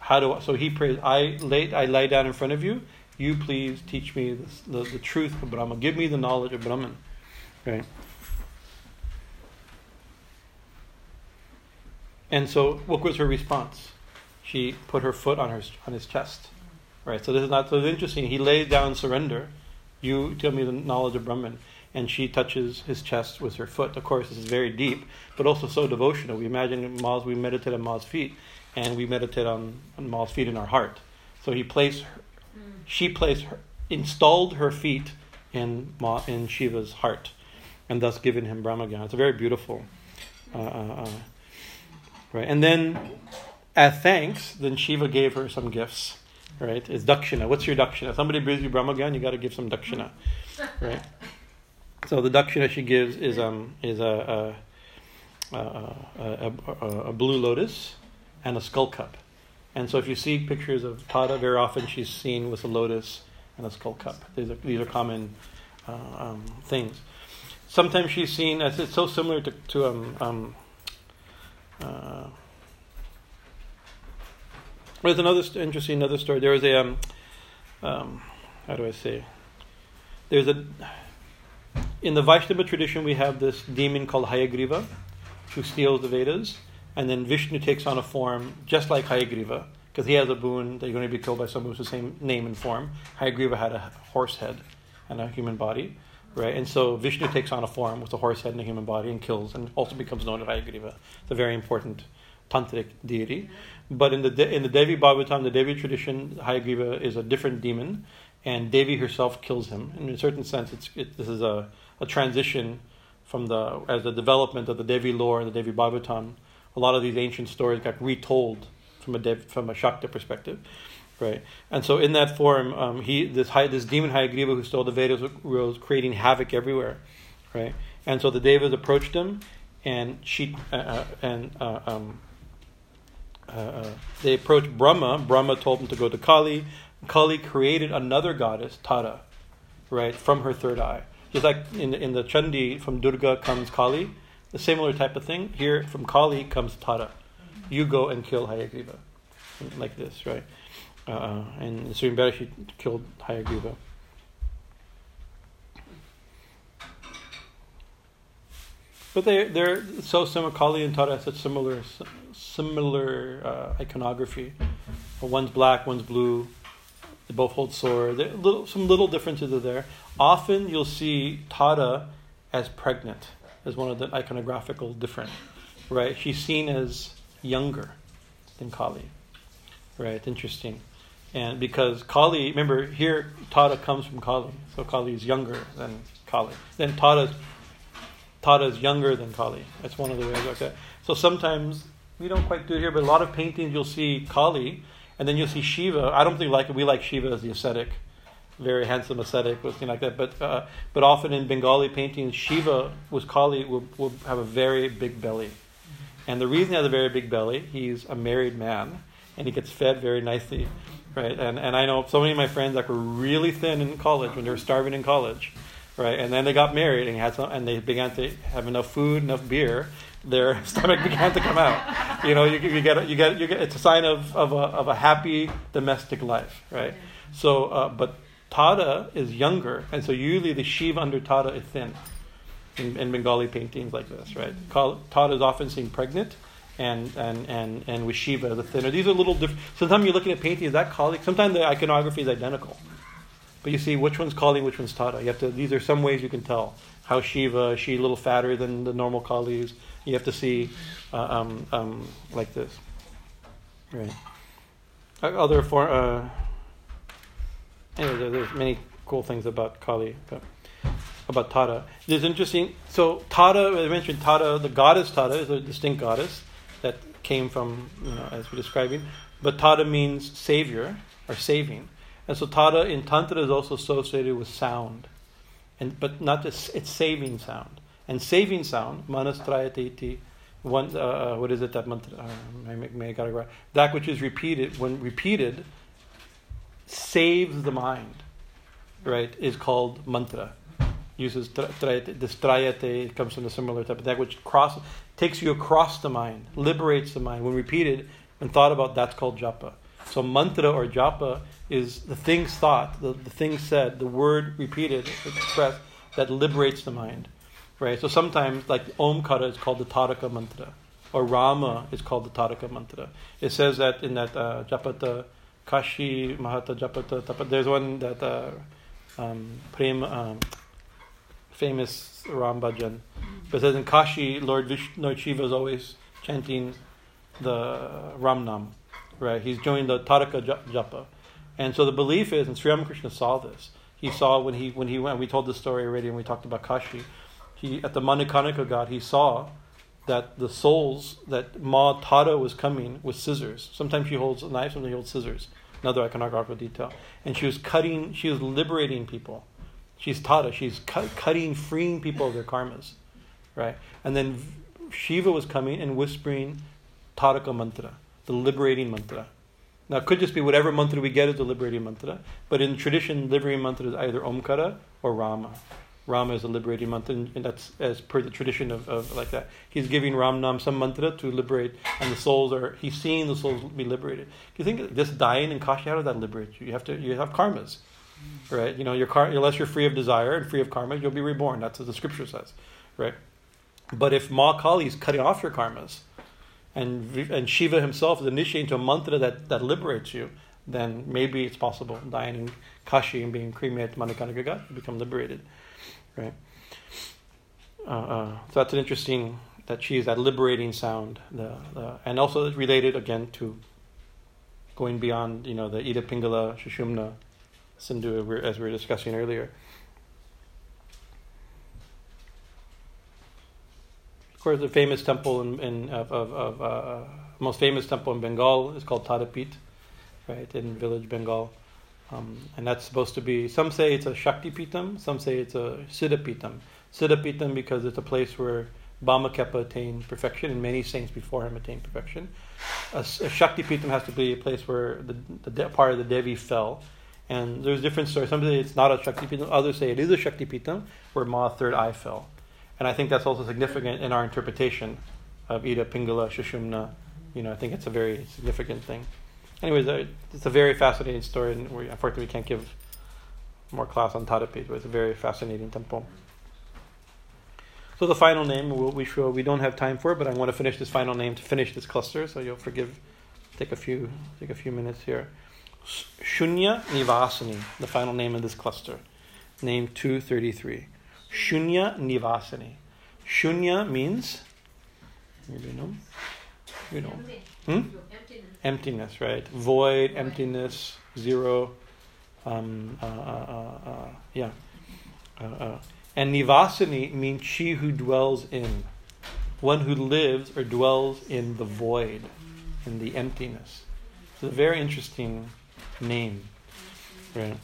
How do I, so he prays? I lay I lay down in front of you. You please teach me the the truth of Brahma. Give me the knowledge of Brahman, right? And so, what was her response? She put her foot on her on his chest, right? So this is not so interesting. He lays down surrender. You tell me the knowledge of Brahman, and she touches his chest with her foot. Of course, this is very deep, but also so devotional. We imagine Ma's. We meditate on Ma's feet, and we meditate on, on Ma's feet in our heart. So he placed, her, she placed, her, installed her feet in Ma, in Shiva's heart, and thus given him Brahmagyan. It's a very beautiful. Uh, uh, uh, Right? And then, as thanks, then Shiva gave her some gifts. Right? It's dakshina. What's your dakshina? Somebody brings you Brahmagyan, you got to give some dakshina. Right? So the dakshina she gives is um is a a, a, a, a, blue lotus and a skull cup. And so if you see pictures of Tada, very often she's seen with a lotus and a skull cup. These are, these are common uh, um, things. Sometimes she's seen as it's so similar to, to um, um, uh, there's another st- interesting another story. There was a um, um, how do I say? There's a in the Vaishnava tradition we have this demon called Hayagriva, who steals the Vedas, and then Vishnu takes on a form just like Hayagriva because he has a boon that you're going to be killed by someone who's the same name and form. Hayagriva had a horse head and a human body, right? And so Vishnu takes on a form with a horse head and a human body and kills, and also becomes known as Hayagriva. It's a very important tantric deity. But in the in the Devi Bhagavatam, the Devi tradition, Hayagriva is a different demon, and Devi herself kills him. And in a certain sense, it's it, this is a, a transition from the as the development of the Devi lore and the Devi Bhagavatam. A lot of these ancient stories got retold from a Dev, from a Shakta perspective, right? And so in that form, um, he this this demon Hayagriva who stole the Vedas was creating havoc everywhere, right? And so the Devas approached him, and she uh, uh and uh, um, uh, uh, they approached Brahma. Brahma told them to go to Kali. Kali created another goddess, Tara, right, from her third eye. Just like in the, in the Chandi, from Durga comes Kali, the similar type of thing. Here, from Kali comes Tara. You go and kill Hayagriva, like this, right? Uh, and so she killed Hayagriva. But they they're so similar. Kali and Tara have such similar similar uh, iconography. One's black, one's blue. They both hold sword. Little, some little differences are there. Often you'll see Tara as pregnant as one of the iconographical different. Right? She's seen as younger than Kali. Right? Interesting. And because Kali, remember here, Tara comes from Kali, so Kali is younger than Kali. Then Tara's Tara is younger than Kali. That's one of the ways like that. So sometimes we don't quite do it here, but a lot of paintings you'll see Kali, and then you'll see Shiva. I don't think like we like Shiva as the ascetic, very handsome ascetic, or something like that. But uh, but often in Bengali paintings, Shiva with Kali will, will have a very big belly, and the reason he has a very big belly, he's a married man, and he gets fed very nicely, right? And and I know so many of my friends that were really thin in college when they were starving in college right? And then they got married and had some, and they began to have enough food, enough beer. Their stomach began to come out. You know, you, you get you get you get. It's a sign of of a of a happy domestic life, right? So, uh, but Tada is younger, and so usually the Shiva under Tada is thin. In, in Bengali paintings like this, right? Tada is often seen pregnant, and and and and with Shiva the thinner. These are little different. Sometimes you're looking at paintings that Kali. Sometimes the iconography is identical. But you see which one's Kali, which one's Tara. You have to. These are some ways you can tell how Shiva. She a little fatter than the normal Kalis. You have to see uh, um, um, like this, right? Uh, other for uh, anyway, there's many cool things about Kali, but about Tara. There's interesting. So Tara, I mentioned Tara, the goddess Tara is a distinct goddess that came from you know as we're describing, but Tara means savior or saving. And so Tara in Tantra is also associated with sound. And, but not just, it's saving sound. And saving sound, manastrayate one, uh, uh, what is it that mantra? Uh, may, may. That which is repeated, when repeated, saves the mind, right, is called mantra. Uses trayate, this trayate comes from a similar type of that which cross, takes you across the mind, liberates the mind. When repeated and thought about, that's called japa. So mantra or japa is the things thought, the, the thing said, the word repeated, expressed, that liberates the mind. Right? So sometimes, like Omkara is called the Taraka mantra, or Rama is called the Taraka mantra. It says that in that uh, Japata, Kashi, Mahata Japata, Tapata, there's one that uh, um, Prem, um, famous Ram. But it says in Kashi, Lord, Vish, Shiva is always chanting the Ramnam. Right? He's joined the Taraka Japa. And so the belief is, and Sri Ramakrishna saw this. He saw when he when he went. We told the story already, and we talked about Kashi. He at the Manikarnika ghat, he saw that the souls that Ma Tara was coming with scissors. Sometimes she holds a knife, sometimes she holds scissors. Another iconographical detail. And she was cutting. She was liberating people. She's Tara. She's cut, cutting, freeing people of their karmas, right? And then Shiva was coming and whispering Taraka mantra, the liberating mantra. Now, it could just be whatever mantra we get is the liberating mantra, but in tradition, liberating mantra is either Omkara or Rama. Rama is a liberating mantra, and that's as per the tradition of, of like that. He's giving Ramnam some mantra to liberate, and the souls are, he's seeing the souls be liberated. Do you think just dying in Kashi, how does that liberate you? You have to, you have karmas, right? You know, your car, unless you're free of desire and free of karma, you'll be reborn. That's what the scripture says, right? But if Ma Kali is cutting off your karmas, and, and Shiva himself is initiating to a mantra that, that liberates you, then maybe it's possible dying in Kashi and being cremated to Manikarnika ghat, you become liberated. Right? Uh, uh, so that's an interesting, that she is that liberating sound. The, the, and also related again to going beyond, you know, the Ida Pingala, Sushumna, Sindhu, as we were discussing earlier. Of course, the famous temple in, in of, of, of uh, most famous temple in Bengal is called Tadapit, right in village Bengal, um, and that's supposed to be. Some say it's a Shakti Pitam, some say it's a Siddha Pitam. Siddha Pitam because it's a place where Bamakhepa attained perfection, and many saints before him attained perfection. A, a has to be a place where the, the de- part of the Devi fell. And there's different stories. Some say it's not a Shakti Pitam, others say it is a Shakti Pitam where Ma third eye fell. And I think that's also significant in our interpretation of Ida, Pingala, Sushumna. You know, I think it's a very significant thing. Anyways, uh, it's a very fascinating story, and we, unfortunately we can't give more class on Tadapit, but it's a very fascinating temple. So the final name, we'll, we we don't have time for it, but I want to finish this final name to finish this cluster, so you'll forgive, take a few, take a few minutes here. Shunya Nivasani, the final name of this cluster, name 233. Shunya Nivasani. Shunya means, you know, you know, hmm? Emptiness, right? Void, emptiness, zero. Um, uh, uh, uh, uh yeah. Uh, uh. and Nivasani means she who dwells in, one who lives or dwells in the void, in the emptiness. It's a very interesting name, right?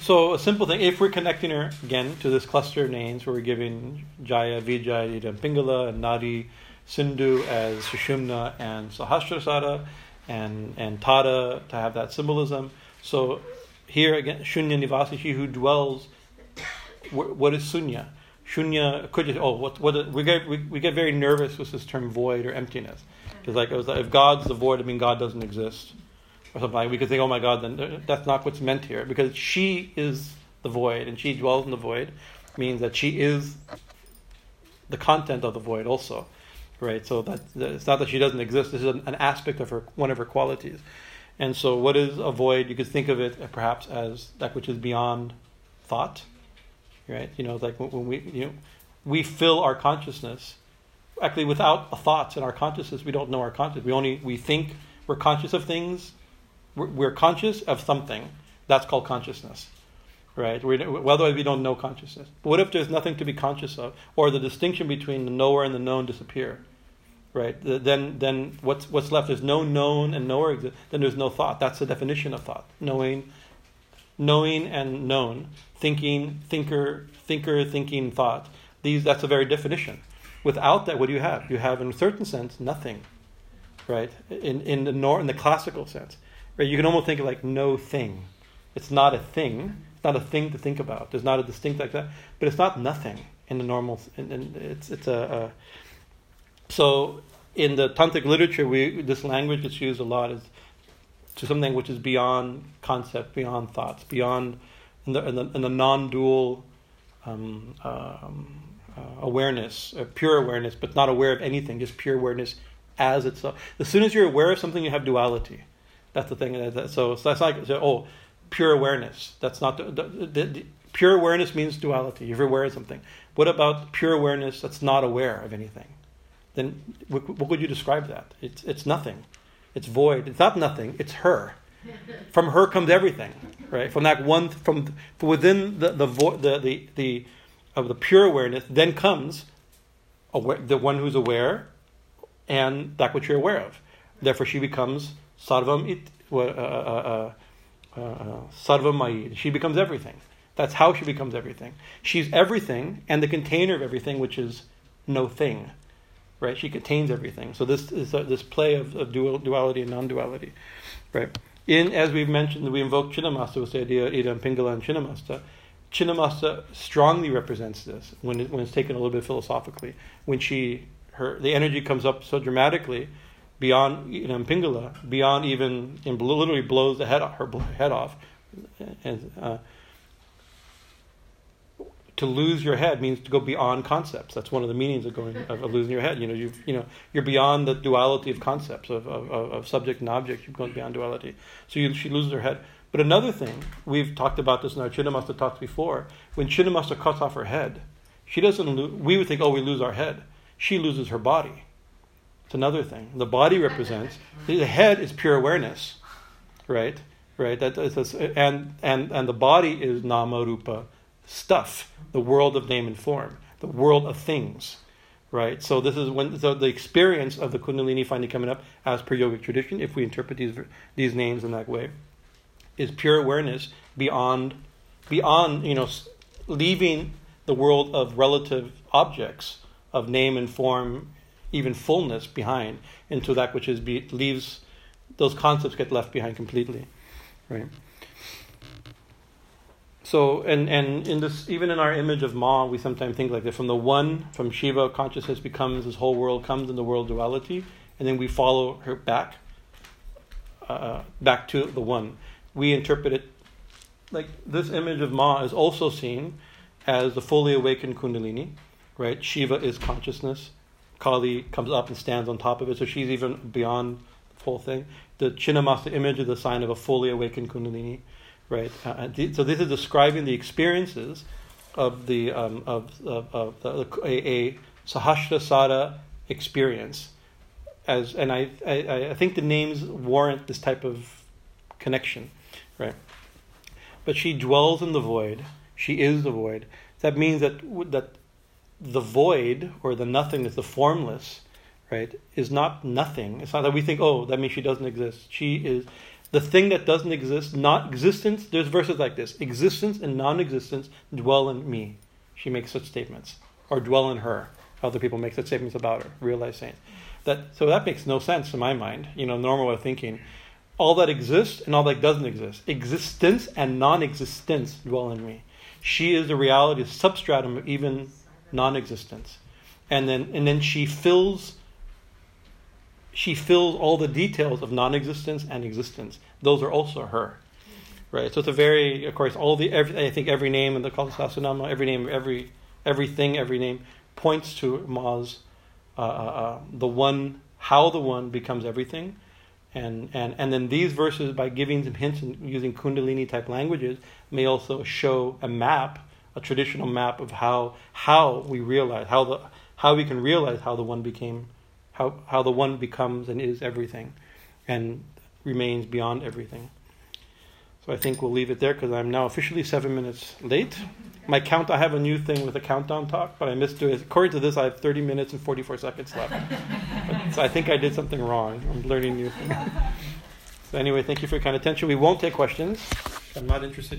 So a simple thing, if we're connecting her again to this cluster of names where we're giving Jaya, Vijay, and Pingala, and Nadi, Sindhu as Sushumna and Sahasrasara, and, and Tada to have that symbolism. So here again, Shunya Nivasi, she who dwells, what is Sunya? Shunya could just, oh, what, what, we, get, we, we get very nervous with this term void or emptiness. Because like, like, if God's the void, I mean God doesn't exist or something like we could think, oh my God, then that's not what's meant here because she is the void and she dwells in the void means that she is the content of the void also, right? So that it's not that she doesn't exist. This is an, an aspect of her, one of her qualities. And so, what is a void? You could think of it perhaps as that which is beyond thought, right? You know, like when we you know we fill our consciousness. Actually, without thoughts in our consciousness, we don't know our consciousness. We only we think we're conscious of things we're conscious of something. That's called consciousness, right? We, we don't know consciousness. But what if there's nothing to be conscious of, or the distinction between the knower and the known disappear, right? Then, then what's what's left is no known and knower exists. Then there's no thought. That's the definition of thought: knowing, knowing and known, thinking, thinker, thinker, thinking, thought. These that's a very definition. Without that, what do you have? You have, in a certain sense, nothing, right? In in the nor in the classical sense, right? You can almost think of like no thing. It's not a thing. Not a thing to think about. There's not a distinct like that, but it's not nothing in the normal. And it's it's a, a so in the tantric literature, we this language gets used a lot as to something which is beyond concept, beyond thoughts, beyond in the, in the, in the non-dual um, um, uh, awareness, uh, pure awareness, but not aware of anything, just pure awareness as itself. As soon as you're aware of something, you have duality. That's the thing. So, so that's like so, oh, pure awareness. That's not the, the, the, pure awareness means duality. You're aware of something. What about pure awareness that's not aware of anything? Then what, what would you describe that? It's it's nothing. It's void. It's not nothing. It's her. From her comes everything, right? From that one, from, from within the the vo- the the, the of the pure awareness, then comes aware, the one who's aware, and that which you're aware of. Therefore, she becomes sarvam it uh, uh, uh, uh, She becomes everything. That's how she becomes everything. She's everything and the container of everything, which is no thing right? She contains everything. So this is a, this play of, of dual, duality and non-duality, right? In as we've mentioned, we invoke Chinnamasta with the idea Idam Pingala and Chinnamasta. Chinnamasta strongly represents this when it, when it's taken a little bit philosophically. When she her the energy comes up so dramatically beyond you know, Pingala, beyond even and literally blows the head off, her head off, and uh, to lose your head means to go beyond concepts. That's one of the meanings of going of, of losing your head. You know, you you know, you're beyond the duality of concepts of, of, of subject and object. You're going beyond duality. So you, she loses her head. But another thing, we've talked about this in our Chinnamasta talks before. When Chinnamasta cuts off her head, she doesn't. Lo- we would think, oh, we lose our head. She loses her body. It's another thing. The body represents the head is pure awareness, right? Right. That is, and and and the body is nama rupa stuff, the world of name and form, the world of things, right? So this is when so the experience of the Kundalini finally coming up as per yogic tradition, if we interpret these these names in that way, is pure awareness beyond beyond you know leaving the world of relative objects of name and form, even fullness behind into that which is be, leaves those concepts get left behind completely, right? so and and in this even in our image of ma we sometimes think like that from the one from shiva consciousness becomes this whole world comes in the world duality and then we follow her back uh, back to the one. We interpret it like this image of ma is also seen as the fully awakened kundalini right? Shiva is consciousness kali comes up and stands on top of it so she's even beyond the whole thing the chinnamasta image is the sign of a fully awakened kundalini right? Uh, uh so this is describing the experiences of the um, of, of, of the, a, a Sahasrasara experience, as and I, I I think the names warrant this type of connection, right? But she dwells in the void. She is the void. That means that that the void or the nothingness, the formless, right, is not nothing. It's not that we think, oh, that means she doesn't exist. She is the thing that doesn't exist, not existence, there's verses like this existence and non existence dwell in me. She makes such statements. Or dwell in her. Other people make such statements about her, realized saints. That, so that makes no sense in my mind, you know, normal way of thinking. All that exists and all that doesn't exist. Existence and non existence dwell in me. She is the reality, substratum of even non existence. And then, and then she fills she fills all the details of non-existence and existence. Those are also her, right? So it's a very, of course, all the every, I think every name in the Kala Sahasranama, every name, every everything, every name points to Ma's uh, uh, uh, the one, how the one becomes everything, and and and then these verses, by giving some hints and using Kundalini type languages, may also show a map, a traditional map of how how we realize how the how we can realize how the one became how, how the one becomes and is everything and remains beyond everything. So I think we'll leave it there because I'm now officially seven minutes late. My count, I have a new thing with a countdown talk, but I missed it. According to this, I have 30 minutes and 44 seconds left. but, so I think I did something wrong. I'm learning new things. So anyway, thank you for your kind attention. We won't take questions. I'm not interested.